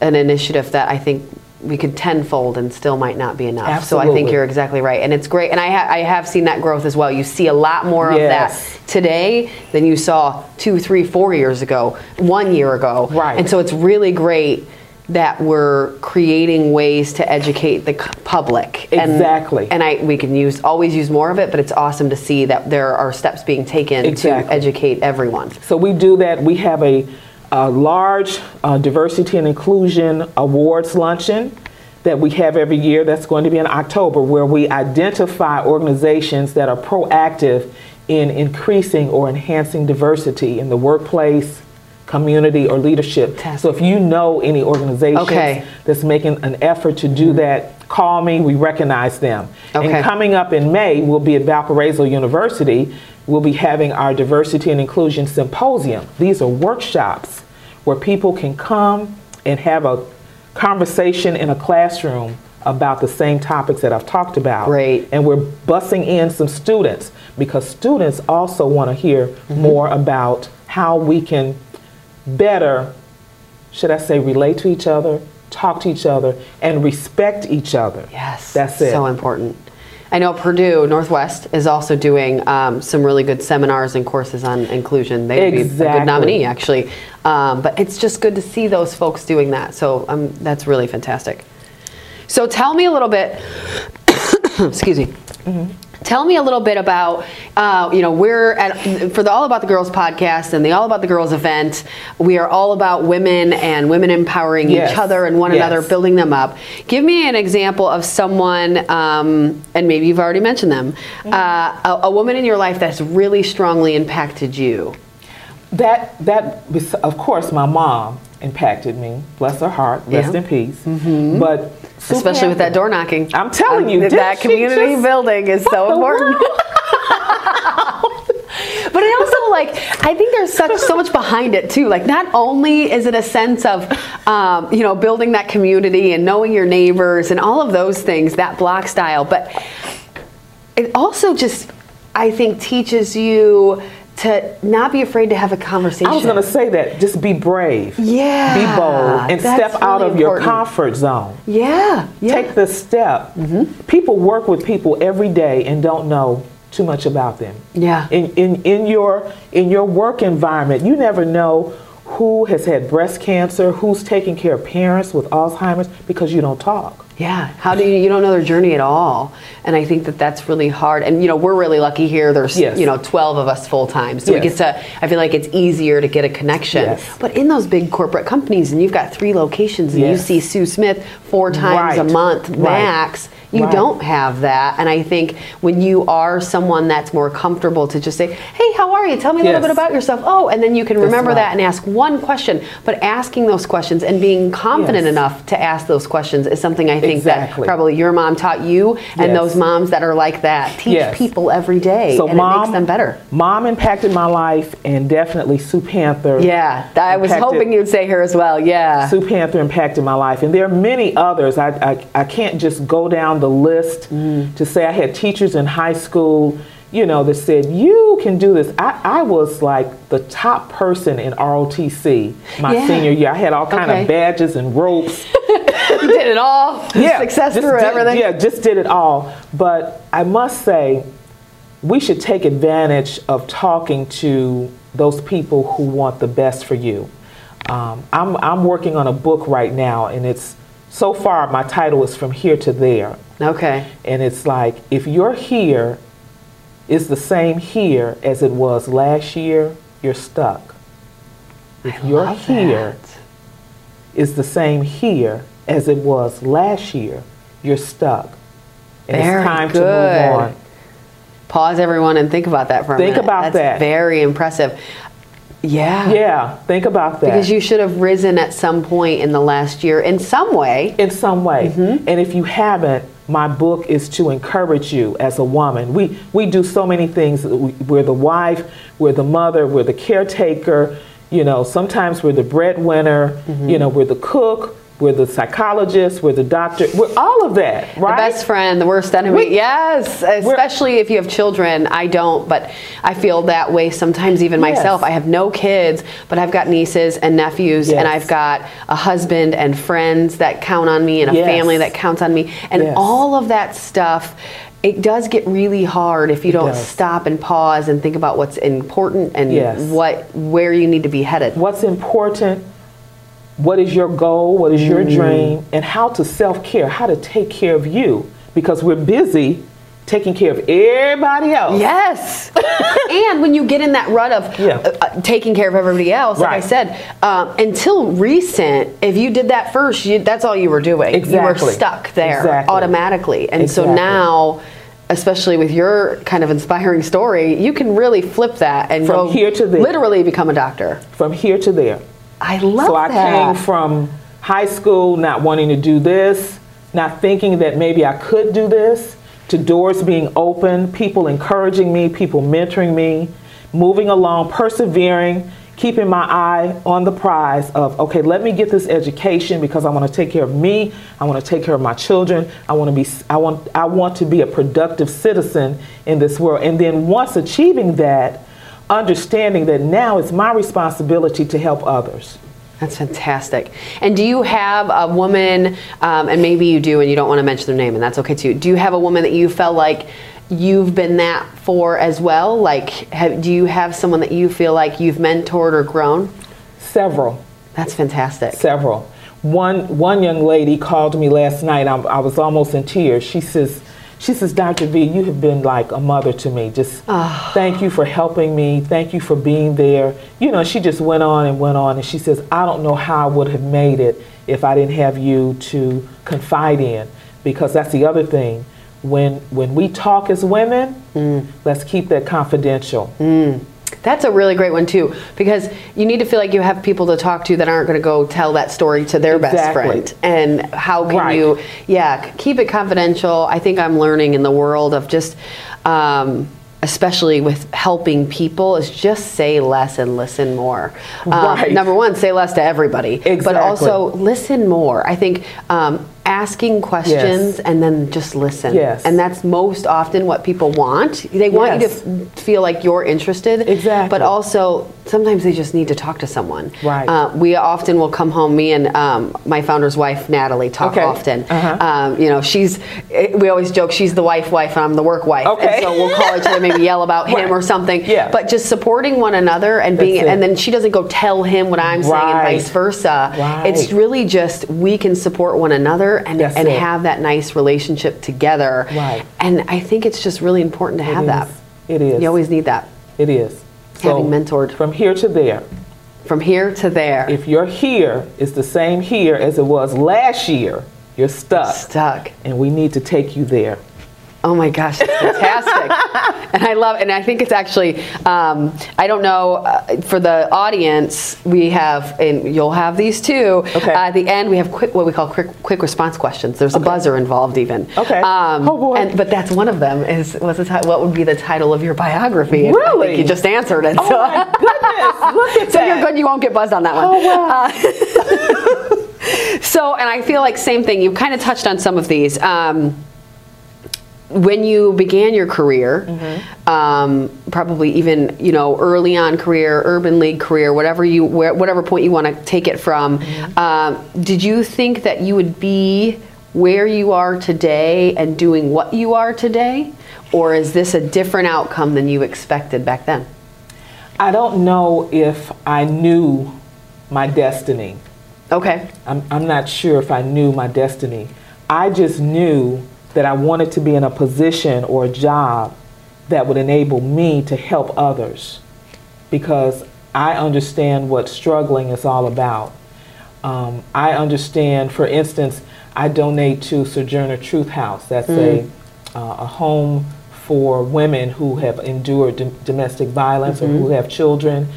an initiative that I think we could tenfold and still might not be enough. So I think you're exactly right, and it's great. And I, ha- I have seen that growth as well. You see a lot more of that today than you saw two, three, four years ago, one year ago. Right. And so it's really great that we're creating ways to educate the public. And- Exactly. And I we can use always use more of it, but it's awesome to see that there are steps being taken Exactly. to educate everyone. So we do that. We have a, a large uh, diversity and inclusion awards luncheon that we have every year. That's going to be in October, where we identify organizations that are proactive in increasing or enhancing diversity in the workplace, community, or leadership. So if you know any organizations Okay. that's making an effort to do that, call me. We recognize them. Okay. And coming up in May, we'll be at Valparaiso University. We'll be having our Diversity and Inclusion Symposium. These are workshops where people can come and have a conversation in a classroom about the same topics that I've talked about. Great. And we're busing in some students because students also want to hear Mm-hmm. more about how we can better, should I say, relate to each other, talk to each other, and respect each other. Yes, That's it. So important. I know Purdue Northwest is also doing um, some really good seminars and courses on inclusion. They would be a good nominee, actually. Um, but it's just good to see those folks doing that. So um, that's really fantastic. So tell me a little bit. excuse me. Tell me a little bit about, uh, you know, we're at, for the All About the Girls podcast and the All About the Girls event, we are all about women and women empowering Yes. each other and one Yes. another, building them up. Give me an example of someone, um, and maybe you've already mentioned them, Mm-hmm. uh, a, a woman in your life that's really strongly impacted you. That that of course my mom impacted me. Bless her heart. Rest Yeah. in peace. But Sue Especially with that door knocking. I'm telling you, that community just- building is so important. But it also like I think there's such so much behind it too. Like not only is it a sense of um, you know building that community and knowing your neighbors and all of those things that block style, but it also just I think teaches you to not be afraid to have a conversation. I was going to say that. Just be brave. Yeah, Be bold and step out really of your comfort zone. yeah, yeah. Take the step. Mm-hmm. People work with people every day and don't know too much about them. Yeah. In, in, in, your, in your work environment, you never know who has had breast cancer, who's taking care of parents with Alzheimer's because you don't talk. Yeah, how do you you don't know their journey at all, and I think that that's really hard. And you know we're really lucky here. There's Yes. you know 12 of us full time, so we Yes. get to. I feel like it's easier to get a connection. Yes. But in those big corporate companies, and you've got three locations, and you see Sue Smith four times a Right. month Right. max. You Right. don't have that, and I think when you are someone that's more comfortable to just say, "Hey, how are you? Tell me a little bit about yourself." Oh, and then you can remember that and ask one question. But asking those questions and being confident enough to ask those questions is something I think Exactly. that probably your mom taught you, and Yes. those moms that are like that teach Yes. people every day, So and mom, it makes them better. Mom impacted my life, and definitely Sue Panther. Yeah, I was hoping you'd say her as well. Yeah. Sue Panther impacted my life, and there are many others. I, I, I can't just go down the list Mm. to say I had teachers in high school, you know, that said, You can do this. I, I was like the top person in ROTC my Yeah. senior year. I had all kind Okay. of badges and ropes. you did it all. Yeah, Success through did- everything. Yeah, just did it all. But I must say, we should take advantage of talking to those people who want the best for you. Um, I'm, I'm working on a book right now, and it's so far my title is From Here to There. Okay. And it's like, if you're here is the same here as it was last year, you're stuck. If you're love here that. the same here as it was last year, you're stuck. And Very it's time good. to move on. Pause everyone and think about that for a Think minute. Think about That's that. Very impressive. Yeah. Yeah, think about that. Because you should have risen at some point in the last year in some way. in some way. Mm-hmm. And if you haven't, my book is to encourage you as a woman. We we do so many things. We- We're the wife, we're the mother, we're the caretaker. You know, sometimes we're the breadwinner. Mm-hmm. You know, we're the cook, we're the psychologist, we're the doctor, we're all of that, right? The best friend, the worst enemy. We- yes, especially if you have children. I don't, but I feel that way sometimes even Yes. myself. I have no kids, but I've got nieces and nephews, Yes. and I've got a husband and friends that count on me, and a Yes. family that counts on me. And all of that stuff. It does get really hard if you It don't does. stop and pause and think about what's important and Yes. what where you need to be headed. What's important? What is your goal? What is your Mm. dream? And how to self care, how to take care of you. Because we're busy taking care of everybody else. Yes. and when you get in that rut of Yeah. uh, uh, taking care of everybody else, like I said, um, until recent, if you did that first, you, that's all you were doing. Exactly. You were stuck there Exactly. automatically. And so now, especially with your kind of inspiring story, you can really flip that and From here to there. literally become a doctor. From here to there. I love So I that. came from high school not wanting to do this, not thinking that maybe I could do this, to doors being open, people encouraging me, people mentoring me, moving along, persevering, keeping my eye on the prize of, okay, let me get this education because I want to take care of me, I want to take care of my children, I want to be I want I want to be a productive citizen in this world. And then once achieving that, understanding that now it's my responsibility to help others. That's fantastic. And do you have a woman, um, and maybe you do, and you don't want to mention their name, and that's okay too. Do you have a woman that you felt like you've been that for as well? Like, have, do you have someone that you feel like you've mentored or grown? Several, That's fantastic. several. One one young lady called me last night. I, I was almost in tears. She says, she says, Dr. V, you have been like a mother to me. Just ah. thank you for helping me. Thank you for being there. You know, she just went on and went on, and she says, I don't know how I would have made it if I didn't have you to confide in, because that's the other thing. When when we talk as women, mm. let's keep that confidential. Mm. That's a really great one too, because you need to feel like you have people to talk to that aren't going to go tell that story to their best friend. And how can Right. you, yeah, keep it confidential. I think I'm learning in the world of just, um, especially with helping people, is just say less and listen more. Um, Right. Number one, say less to everybody, but also listen more. I think um, asking questions and then just listen. Yes. And that's most often what people want. They want Yes. you to f- feel like you're interested. Exactly. But also, sometimes they just need to talk to someone. Right. Uh, we often will come home. Me and um, my founder's wife, Natalie, talk Okay. often. Uh-huh. Um, you know, she's. eh, We always joke she's the wife, wife, and I'm the work wife. Okay. And so we'll call each other, maybe yell about him Right. or something. Yeah. But just supporting one another and being, and then she doesn't go tell him what I'm saying and vice versa. Right. It's really just we can support one another and That's and it. have that nice relationship together. Right. And I think it's just really important to have It that. It is. You always need that. It is. Having mentored. From here to there. From here to there. If your here is the same here as it was last year, you're stuck. Stuck. And we need to take you there. Oh my gosh, it's fantastic. and I love, and I think it's actually, um, I don't know, uh, for the audience, we have, and you'll have these too. Okay. Uh, at the end, we have quick, what we call quick, quick response questions. There's a buzzer involved even. Okay. Um, Oh, boy. And, but that's one of them. Is what's the ti- what would be the title of your biography? And I Really? think you just answered it. Oh so. my goodness, look at so that. you're good. You won't get buzzed on that one. Oh, wow. Uh, so, and I feel like same thing. You've kind of touched on some of these. Um, when you began your career, Mm-hmm. um, probably even you know early on career, urban league career, whatever you where, whatever point you want to take it from, Mm-hmm. um, did you think that you would be where you are today and doing what you are today, or is this a different outcome than you expected back then? I don't know if I knew my destiny. Okay. I'm, I'm not sure if I knew my destiny. I just knew that I wanted to be in a position or a job that would enable me to help others because I understand what struggling is all about. Um, I understand, for instance, I donate to Sojourner Truth House. That's a, uh, a home for women who have endured dom- domestic violence or who have children.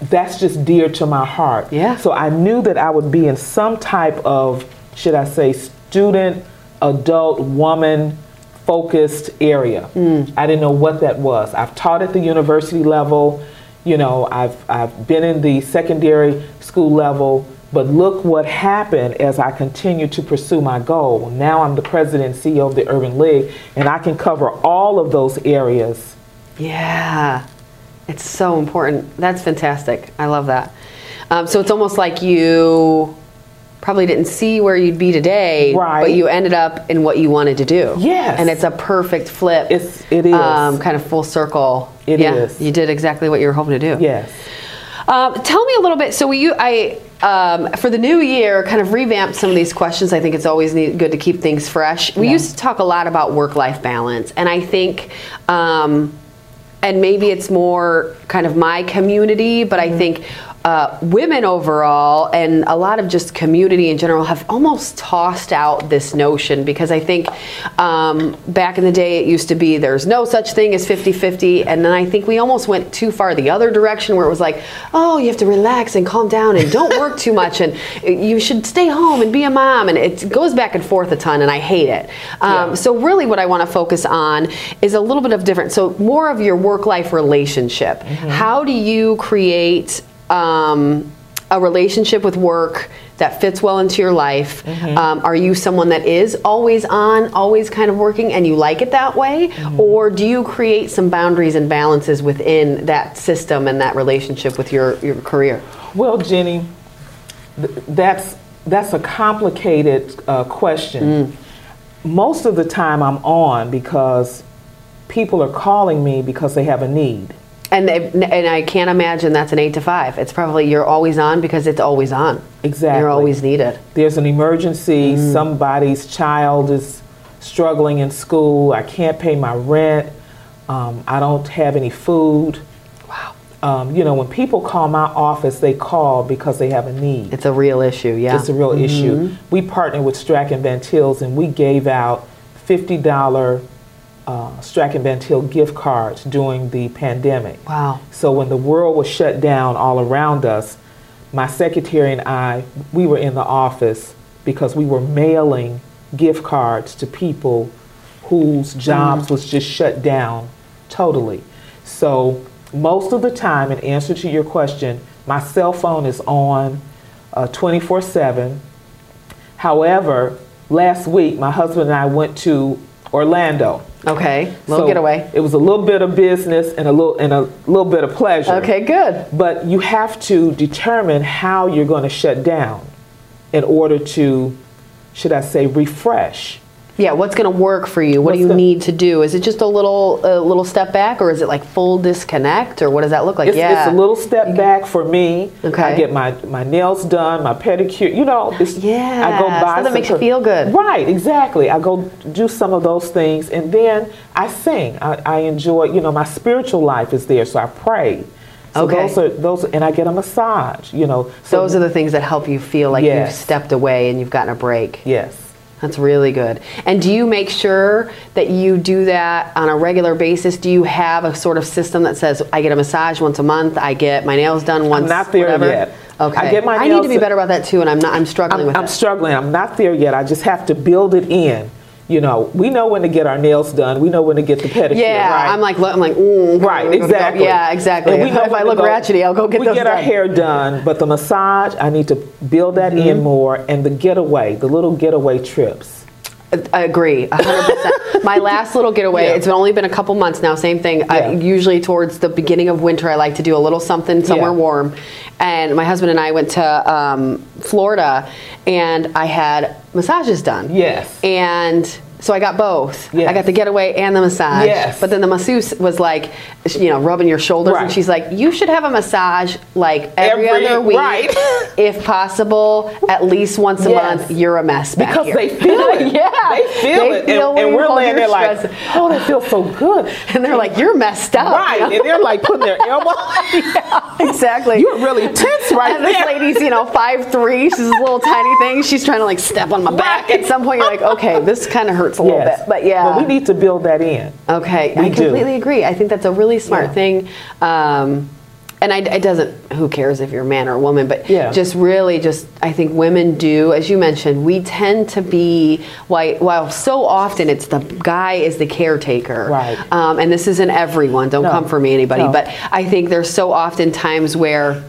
That's just dear to my heart. Yeah. So I knew that I would be in some type of, should I say, student, adult, woman focused area. I didn't know what that was. I've taught at the university level, you know, I've, I've been in the secondary school level, But look what happened as I continued to pursue my goal. Now I'm the president and CEO of the Urban League, and I can cover all of those areas. Yeah, it's so important. That's fantastic. I love that. Um, so it's almost like you probably didn't see where you'd be today, Right. but you ended up in what you wanted to do. Yes. and it's a perfect flip. It's- it is. um, kind of full circle. It yeah, is. You did exactly what you were hoping to do. Yes. Um, tell me a little bit. So you, I, um, for the new year, kind of revamp some of these questions. I think it's always need, good to keep things fresh. We Yeah. used to talk a lot about work-life balance, and I think, um, and maybe it's more kind of my community, but I think. Uh, women overall and a lot of just community in general have almost tossed out this notion because I think um, back in the day it used to be there's no such thing as 50 50. And then I think we almost went too far the other direction where it was like, oh, you have to relax and calm down and don't work too much and you should stay home and be a mom. And it goes back and forth a ton and I hate it. Um, Yeah. So, really, what I want to focus on is a little bit of different, so more of your work life relationship. How do you create um, a relationship with work that fits well into your life? Um, are you someone that is always on, always kind of working, and you like it that way? Or do you create some boundaries and balances within that system and that relationship with your, your career? Well, Jenny, th- that's that's a complicated uh, question. Most of the time, I'm on because people are calling me because they have a need. And, they, and I can't imagine that's an eight to five. It's probably you're always on because it's always on. Exactly. You're always needed. There's an emergency. Somebody's child is struggling in school. I can't pay my rent. Um, I don't have any food. Wow. Um, you know, when people call my office, they call because they have a need. It's a real issue, yeah. It's a real issue. We partnered with Strack and Van and we gave out $50 uh, Strack and Van Til gift cards during the pandemic. Wow. So when the world was shut down all around us, my secretary and I, we were in the office because we were mailing gift cards to people whose jobs was just shut down totally. So most of the time, in answer to your question, my cell phone is on uh, 24 7. However, last week, my husband and I went to Orlando. Okay. Little So getaway. It was a little bit of business and a little and a little bit of pleasure. Okay, good. But you have to determine how you're going to shut down in order to, should I say, refresh. Yeah, what's going to work for you? What What's do you need to do? Is it just a little a little step back or is it like full disconnect or what does that look like? It's, yeah. it's a little step back for me. Okay. I get my, my nails done, my pedicure. You know, it's, Yeah, I go buy stuff that makes you feel good. Right, exactly. I go do some of those things, and then I sing. I, I enjoy. You know, my spiritual life is there, so I pray. So Okay. those are those, and I get a massage. You know, so Those are the things that help you feel like Yes. you've stepped away and you've gotten a break. yes. That's really good. And do you make sure that you do that on a regular basis? Do you have a sort of system that says I get a massage once a month, I get my nails done once? I'm not there whatever? yet. Okay. I get my I need to be better about that too, and I'm not. I'm struggling I'm, with I'm it. struggling. I'm not there yet. I just have to build it in. You know, we know when to get our nails done. We know when to get the pedicure. yeah, right? I'm like, I'm like, mm, Right, I'm go- exactly. Yeah, exactly. And we know if I look go- ratchety, I'll go get we get our hair done, but the massage, I need to build that Mm-hmm. in more, and the getaway, the little getaway trips. I agree, 100%. My last little getaway, Yeah. it's only been a couple months now, same thing. I, usually towards the beginning of winter, I like to do a little something somewhere Yeah. warm. And my husband and I went to um, Florida and I had massages done. Yes. And so I got both. Yes. I got the getaway and the massage. Yes. But then the masseuse was like, you know, rubbing your shoulders, and she's like, "You should have a massage like every, Every- other week, right. if possible, at least once a Yes. month. You're a mess back Because here." they feel it. yeah, They feel They it. feel and, when and we're laying there like, oh, that feels so good. and they're like, "You're messed up." Right. you know? And they're like putting their elbow. exactly. You're really tense right and this lady's, you know, five three. She's a little tiny thing. She's trying to like step on my back. Right. At some point, you're like, okay, this kind of hurts a little Yes. bit. But yeah. But we need to build that in. Okay, We I do. completely agree. I think that's a really smart Yeah. thing. Um, and I, it doesn't, who cares if you're a man or a woman, but Yeah. just really, just, I think women do, as you mentioned, we tend to be, while, while so often it's the guy is the caretaker. Right. Um, and this isn't everyone, don't No. come for me, anybody, No. but I think there's so often times where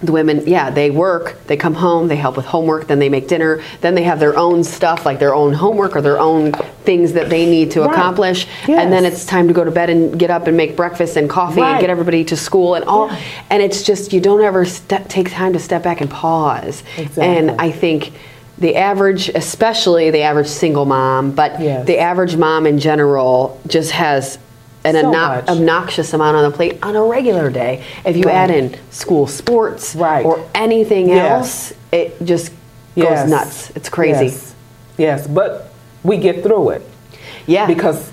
the women, yeah, they work, they come home, they help with homework, then they make dinner, then they have their own stuff, like their own homework or their own things that they need to Right. accomplish. And then it's time to go to bed and get up and make breakfast and coffee and get everybody to school and all. And it's just, you don't ever step, take time to step back and pause. Exactly. And I think the average, especially the average single mom, but Yes. the average mom in general just has an So much. obnoxious amount on the plate on a regular day. If you add in school sports Right. or anything Yes. else, it just goes nuts. It's crazy. Yes. Yes, but we get through it Yeah. because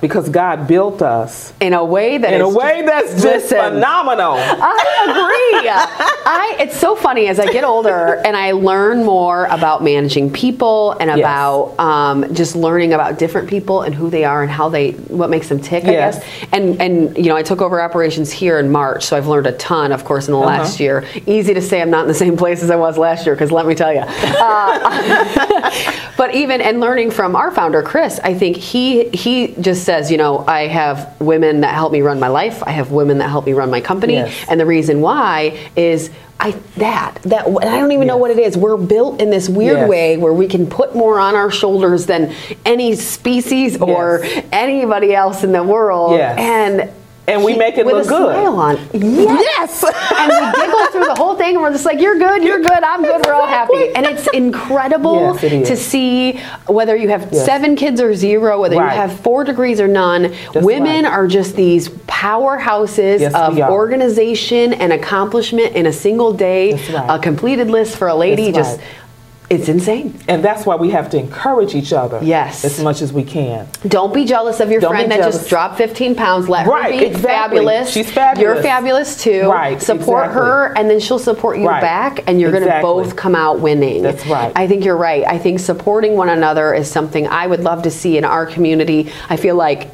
because God built us in a way that in a way that's just listen, phenomenal. I agree. I it's so funny as I get older and I learn more about managing people and Yes. about um, just learning about different people and who they are and how they what makes them tick. I Yes. guess. And and you know I took over operations here in March, so I've learned a ton, of course, in the Uh-huh. last year. Easy to say I'm not in the same place as I was last year because let me tell you. Uh, but even and learning from our founder Chris, I think he he just says, you know, I have women that help me run my life. I have women that help me run my company, Yes. and the reason why is I that that and I don't even know what it is. We're built in this weird Yes. way where we can put more on our shoulders than any species or anybody else in the world, Yes. and. And we make it with look a good. smile on. Yes. and we giggle through the whole thing, and we're just like, "You're good, you're good, I'm good, we're all happy." And it's incredible Yes, it to see whether you have Yes. seven kids or zero, whether Right. you have four degrees or none. That's women right. are just these powerhouses Yes, of organization and accomplishment in a single day. Right. A completed list for a lady, just. It's insane. And that's why we have to encourage each other Yes. as much as we can. Don't be jealous of your Don't friend that just dropped 15 pounds. Let Right, her be exactly. fabulous. She's fabulous. You're fabulous too. Right, Support exactly. her, and then she'll support you Right. back, and you're going to both come out winning. That's right. I think you're right. I think supporting one another is something I would love to see in our community. I feel like.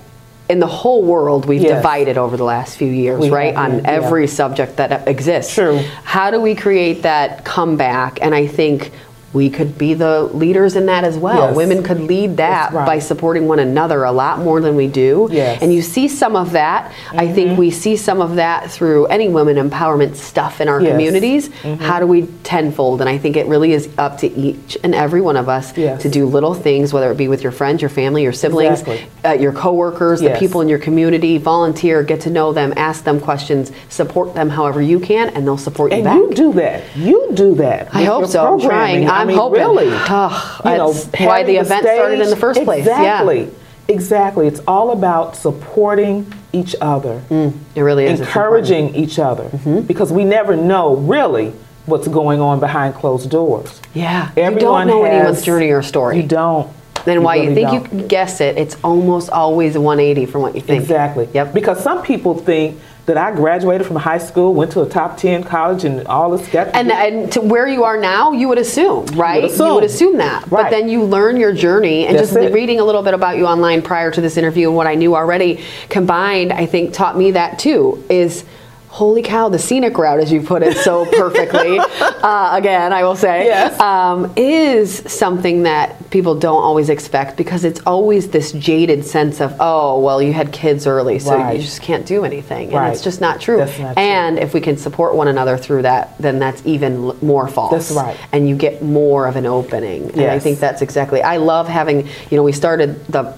In the whole world, we've Yes. divided over the last few years, We right? have, On yeah. every subject that exists. True. How do we create that comeback? And I think we could be the leaders in that as well. Yes. Women could lead that right. by supporting one another a lot more than we do. Yes. Mm-hmm. And you see some of that. I think we see some of that through any women empowerment stuff in our Yes. Mm-hmm. communities. How do we tenfold? And I think it really is up to each and every one of us to do little things, whether it be with your friends, your family, your siblings, Exactly. uh, your coworkers, the people in your community. Volunteer, get to know them, ask them questions, support them however you can, and they'll support you And back. you do that. You do that. I hope so. I'm trying. I I'm mean, hoping. Really. Ugh, you know, why having the event started in the first place. Yeah. Exactly. Exactly. It's all about supporting each other, It really is. Encouraging each other, Mm-hmm. because we never know really what's going on behind closed doors. Yeah. you Everyone don't know has- anyone's journey or story. You don't. Then why you think don't. you can guess it, it's almost always 180 from what you think. Exactly. Yep. Because some people think that I graduated from high school, went to a top 10 college, and all this got And, and to where you are now, you would assume, right? assume. would assume that. But then you learn your journey and That's just it. reading a little bit about you online prior to this interview and what I knew already combined, I think taught me that too is holy cow, the scenic route, as you put it so perfectly, uh, again, I will say, Yes. um, is something that people don't always expect because it's always this jaded sense of, oh, well, you had kids early, so Right. you just can't do anything. And Right. it's just not true. Not true. and if we can support one another through that, then that's even l- more false. That's right. And you get more of an opening. And I think that's exactly. I love having. You know, we started the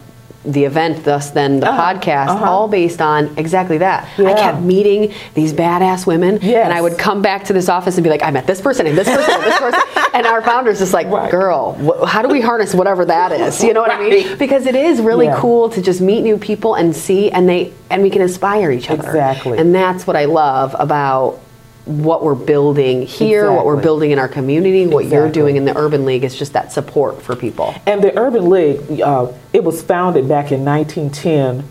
the event, thus then the Uh-huh, podcast, uh-huh. all based on exactly that. Yeah. I kept meeting these badass women, Yes. and I would come back to this office and be like, I met this person and this person and this person, and our founder's just like, Right. girl, wh- how do we harness whatever that is? You know what I mean? Because it is really Yeah. cool to just meet new people and see, and they and we can inspire each other. Exactly. And that's what I love about what we're building here, what we're building in our community, what you're doing in the Urban League is just that support for people. And the Urban League, uh, it was founded back in 1910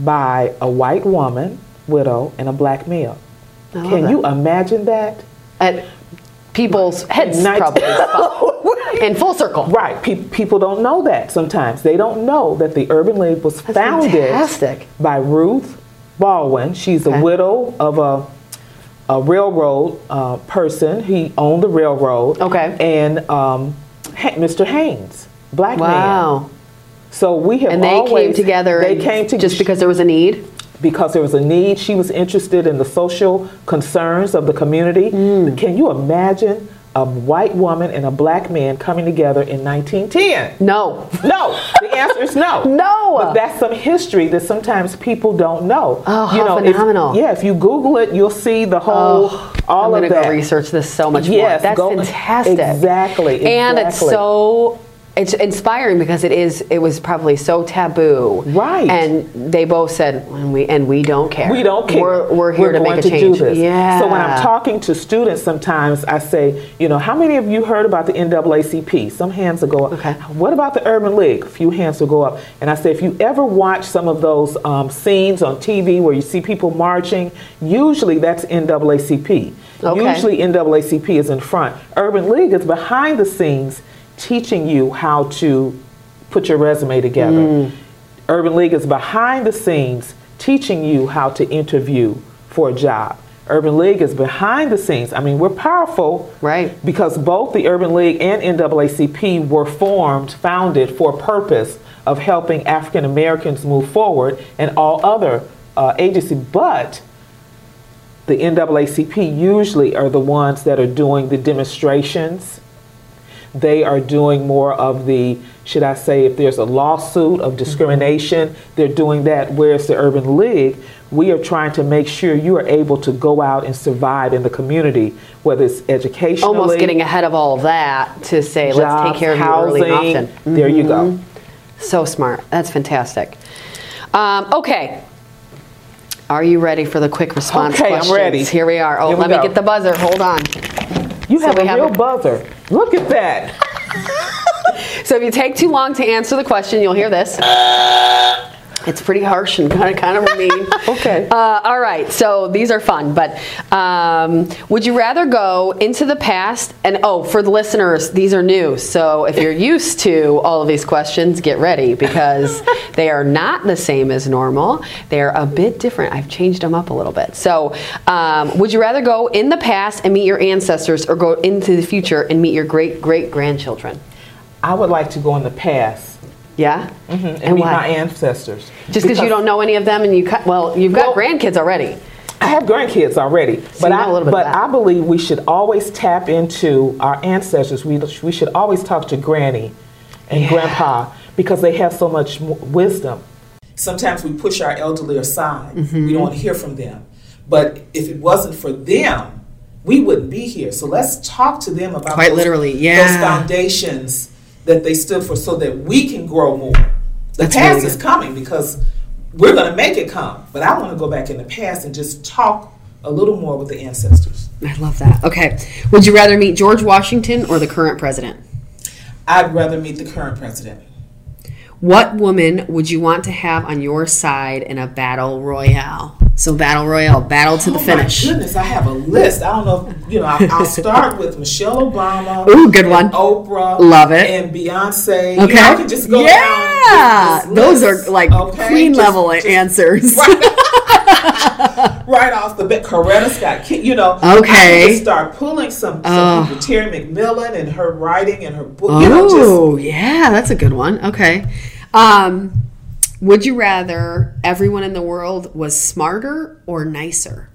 by a white woman, widow, and a black male. Can that. you imagine that? At people's heads Night- probably in full circle. Right. Pe- people don't know that sometimes. They don't know that the Urban League was That's founded fantastic. by Ruth Baldwin. She's Okay. a widow of a, a railroad uh, person. He owned the railroad. Okay. And um, Ha- Mr. Haynes, black man. Wow. So we have And they always, came together They came to just because there was a need. because there was a need. She was interested in the social concerns of the community. Mm. Can you imagine a white woman and a black man coming together in 1910? No. No. The answer is no. No. But that's some history that sometimes people don't know. Oh, how if- phenomenal. yeah, if you Google it, you'll see the whole, Oh, all I'm of gonna that. go research this so much Yes, more. That's go- fantastic. Exactly, And it's so it's inspiring because it is it was probably so taboo. Right. And they both said and we and we don't care. We don't care. We're, we're here to going make a change. do this. Yeah. So when I'm talking to students, sometimes I say, you know, how many of you heard about the NAACP? Some hands will go up. Okay. What about the Urban League? A few hands will go up. And I say, if you ever watch some of those um, scenes on TV where you see people marching, usually that's NAACP. Okay. Usually NAACP is in front. Urban League is behind the scenes, teaching you how to put your resume together. Mm. Urban League is behind the scenes teaching you how to interview for a job. Urban League is behind the scenes. I mean, we're powerful. Right. Because both the Urban League and NAACP were formed, founded for a purpose of helping African Americans move forward and all other uh, agencies. But the NAACP usually are the ones that are doing the demonstrations. They are doing more of the, should I say, if there's a lawsuit of discrimination, they're doing that. Whereas the Urban League, we are trying to make sure you are able to go out and survive in the community, whether it's educationally, almost getting ahead of all of that to say let's take care of housing. you early and often. There you go. Mm-hmm. So smart. That's fantastic. Um, okay. Are you ready for the quick response Okay, I'm ready. Here we are. Oh, Here we let me get the buzzer. Hold on. You have we a have real a- buzzer. Look at that. So if you take too long to answer the question, you'll hear this. It's pretty harsh and kind of kind of mean. Okay. Uh, all right. So these are fun, but um, would you rather go into the past? And oh, for the listeners, these are new. So if you're used to all of these questions, get ready because they are not the same as normal. They're a bit different. I've changed them up a little bit. So, um, would you rather go in the past and meet your ancestors, or go into the future and meet your great great grandchildren? I would like to go in the past Yeah. and, meet my ancestors. Just because you don't know any of them, and you cut, well, you've got Well- grandkids already. I have grandkids already, but you know I a little bit but of that. I believe we should always tap into our ancestors. We we should always talk to Granny and Grandpa because they have so much wisdom. Sometimes we push our elderly aside. Mm-hmm. We don't want to hear from them. But if it wasn't for them, we wouldn't be here. So let's talk to them about Quite those, literally, yeah. those foundations that they stood for, so that we can grow more. The That's past really is coming because we're going to make it come. But I want to go back in the past and just talk a little more with the ancestors. I love that. Okay. Would you rather meet George Washington or the current president? I'd rather meet the current president. What woman would you want to have on your side in a battle royale? So battle royale, battle to the oh finish. My goodness, I have a list. I don't know. If, you know, I, I'll start with Michelle Obama. Ooh, good one. Oprah. Love it. And Beyonce. Okay. You know, I can just go yeah, those are like okay? queen Just- level just answers. right off the bat, Coretta Scott. You know, Okay. I can just start pulling some, some Oh. people. Terry McMillan and her writing and her book. You know, just Oh, yeah, that's a good one. Okay. Um, would you rather everyone in the world was smarter or nicer?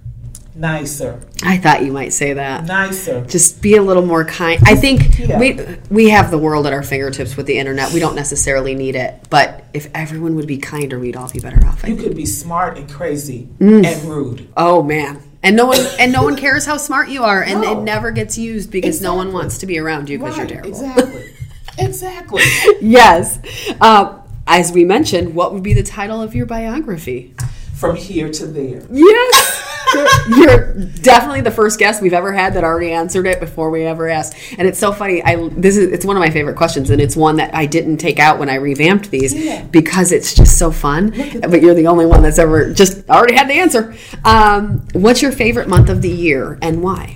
nicer, I thought you might say that. nicer. Just be a little more kind. I think Yeah. we we have the world at our fingertips with the internet. We don't necessarily need it, but if everyone would be kinder, we'd all be better off. I You think. could be smart and crazy Mm. and rude. Oh man. And no one and no one cares how smart you are and No. it never gets used because no one wants to be around you because Right, you're terrible. Exactly. exactly. yes. Uh, as we mentioned, what would be the title of your biography? From here to there. Yes. You're definitely the first guest we've ever had that already answered it before we ever asked. And it's so funny. I this is it's one of my favorite questions and it's one that I didn't take out when I revamped these Yeah. because it's just so fun. But you're the only one that's ever just already had the answer. Um, what's your favorite month of the year and why?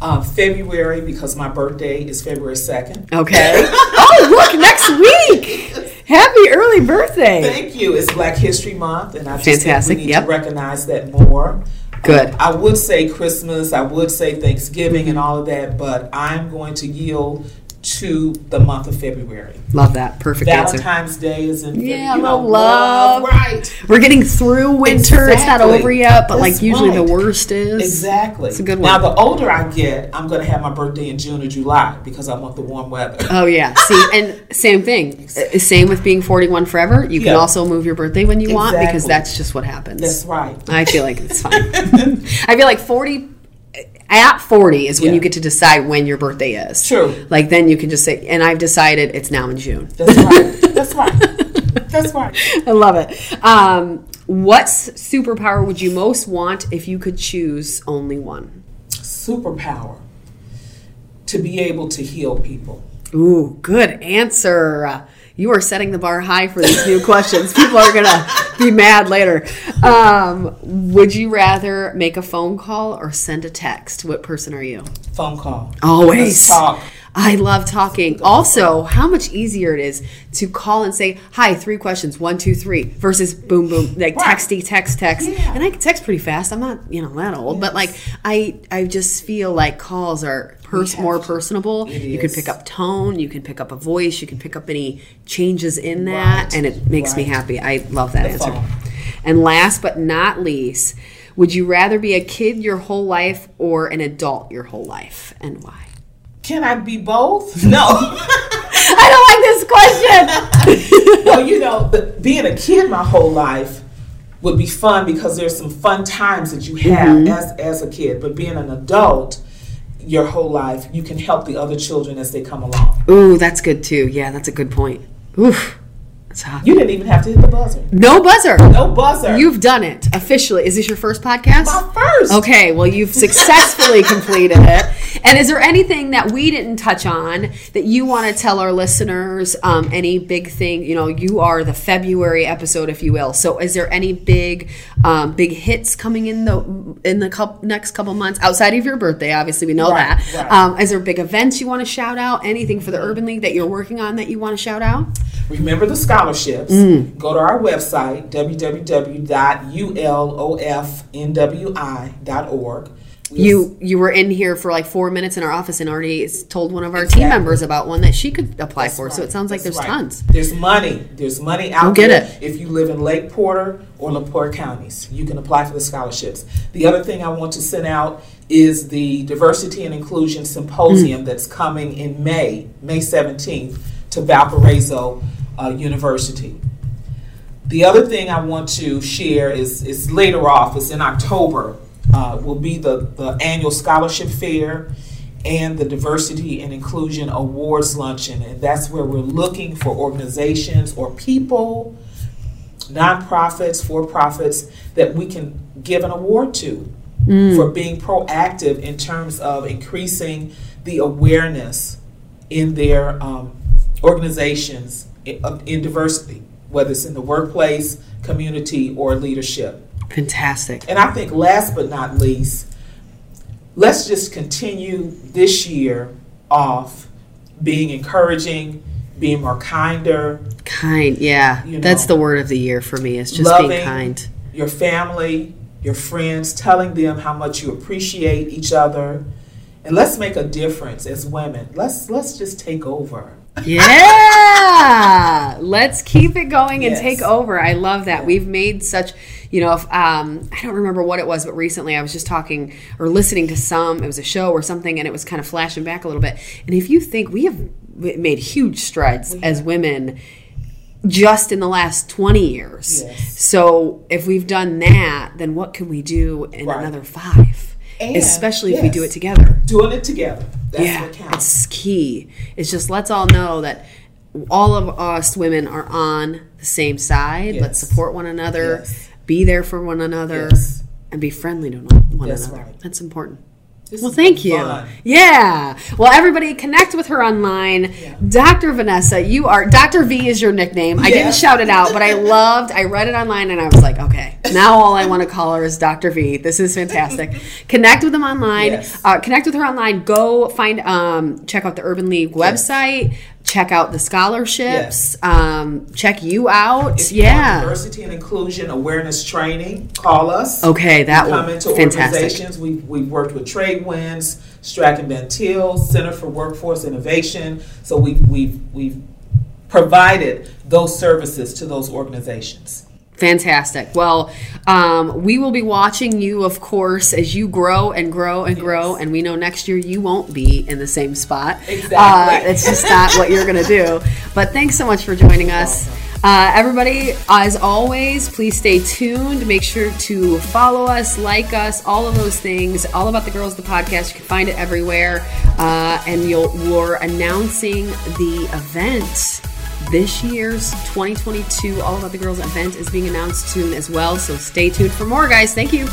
Uh, February, because my birthday is February 2nd. Okay. oh, look, next week. Happy early birthday. Thank you. It's Black History Month, and I just Fantastic, think we need yep. to recognize that more. Good. Um, I would say Christmas, I would say Thanksgiving and all of that, but I'm going to yield to the month of February. Love that. Perfect answer. Valentine's Day is in Yeah, you know, little love. right? We're getting through winter. It's not Exactly. over yet, but like That's usually the worst is. Exactly. It's a good one. Now, the older I get, I'm going to have my birthday in June or July because I want the warm weather. Oh yeah. See, and same thing. Uh, Same with being 41 forever. You can Yeah. also move your birthday when you want because that's just what happens. That's right. I feel like it's fine. I feel like 40 at 40 is when Yeah. you get to decide when your birthday is. True. Like then you can just say and I've decided it's now in June. That's right. That's right. That's right. I love it. Um, what superpower would you most want if you could choose only one? Superpower to be able to heal people. Ooh, good answer. You are setting the bar high for these new questions. People are gonna be mad later. Um, would you rather make a phone call or send a text? What person are you? Phone call. Always. Let's talk. I love talking. Also, how much easier it is to call and say, "Hi, three questions, one, two, three, versus boom, boom, like texty, text, text. Yeah. And I can text pretty fast. I'm not, you know, that old, but like I, I just feel like calls are pers- more personable. It You can pick up tone, you can pick up a voice, you can pick up any changes in that, Right. and it makes me happy. I love that The answer. phone. And last but not least, would you rather be a kid your whole life or an adult your whole life, and why? Can I be both? No. I don't like this question. well, you know, being a kid my whole life would be fun because there's some fun times that you have Mm-hmm. as as a kid. But being an adult, your whole life, you can help the other children as they come along. Ooh, that's good too. Yeah, that's a good point. Oof. You didn't even have to hit the buzzer. No buzzer. No buzzer. You've done it officially. Is this your first podcast? my first. Okay, well, you've successfully completed it. And is there anything that we didn't touch on that you want to tell our listeners? Um, any big thing? You know, you are the February episode, if you will. So, is there any big, um, big hits coming in the in the coup next couple months outside of your birthday? Obviously, we know Right, that. right. Um, is there big events you want to shout out? Anything for the Urban League that you're working on that you want to shout out? Remember the scholarships. Mm. Go to our website, www.ulofnwi.org. You you were in here for like four minutes in our office and already told one of our team members about one that she could apply That's for. So it sounds like That's there's right. tons. There's money. There's money out Go get there. it. If you live in Lake Porter or LaPorte counties, you can apply for the scholarships. The other thing I want to send out is the Diversity and Inclusion Symposium Mm. that's coming in May, May 17th, to Valparaiso uh, University. The other thing I want to share is, is later off, it's in October, uh, will be the, the annual scholarship fair and the Diversity and Inclusion Awards Luncheon. And that's where we're looking for organizations or people, nonprofits, for profits, that we can give an award to for being proactive in terms of increasing the awareness in their um, organizations in, in diversity, whether it's in the workplace, community, or leadership. Fantastic. And I think last but not least, let's just continue this year off being encouraging, being more kinder, Kind, yeah. You That's the word of the year for me. Is just being kind. your family, your friends, telling them how much you appreciate each other. And let's make a difference as women. Let's let's just take over. Yeah. Let's keep it going and Yes. take over. I love that. We've made such, you know, if, um, I don't remember what it was, but recently I was just talking or listening to some, it was a show or something, and it was kind of flashing back a little bit. And if you think we have made huge strides as women just in the last 20 years. Yes. So if we've done that, then what can we do in Right. another five? And, Especially if we do it together. Doing it together. That's yeah, what counts. it's key. It's just let's all know that all of us women are on the same side. Let's support one another, Yes. be there for one another, Yes. and be friendly to one That's another. right. That's important. This Well, thank you. fun. Yeah. Well, everybody connect with her online. Dr. Vanessa, you are Dr. V is your nickname. I didn't shout it out, but I loved. I read it online and I was like, okay, now all I want to call her is Dr. V. This is fantastic. connect with them online. Yes. Uh, connect with her online. Go find um, check out the Urban League website. Check out the scholarships. Um, check you out. If you yeah. diversity and inclusion awareness training, call us. Okay, that we come into fantastic. organizations. We we've worked with Trade Winds, Strack & Van Til, Center for Workforce Innovation. So we we've we've provided those services to those organizations. Fantastic. Well, um, we will be watching you, of course, as you grow and grow and grow. And we know next year you won't be in the same spot. Exactly. Uh, it's just not what you're going to do. But thanks so much for joining us. Uh, everybody, as always, please stay tuned. Make sure to follow us, like us, all of those things. All about the girls, the podcast. You can find it everywhere. Uh, and you'll, we're announcing the event this year's 2022 All About the Girls event is being announced soon as well. So stay tuned for more, guys. Thank you.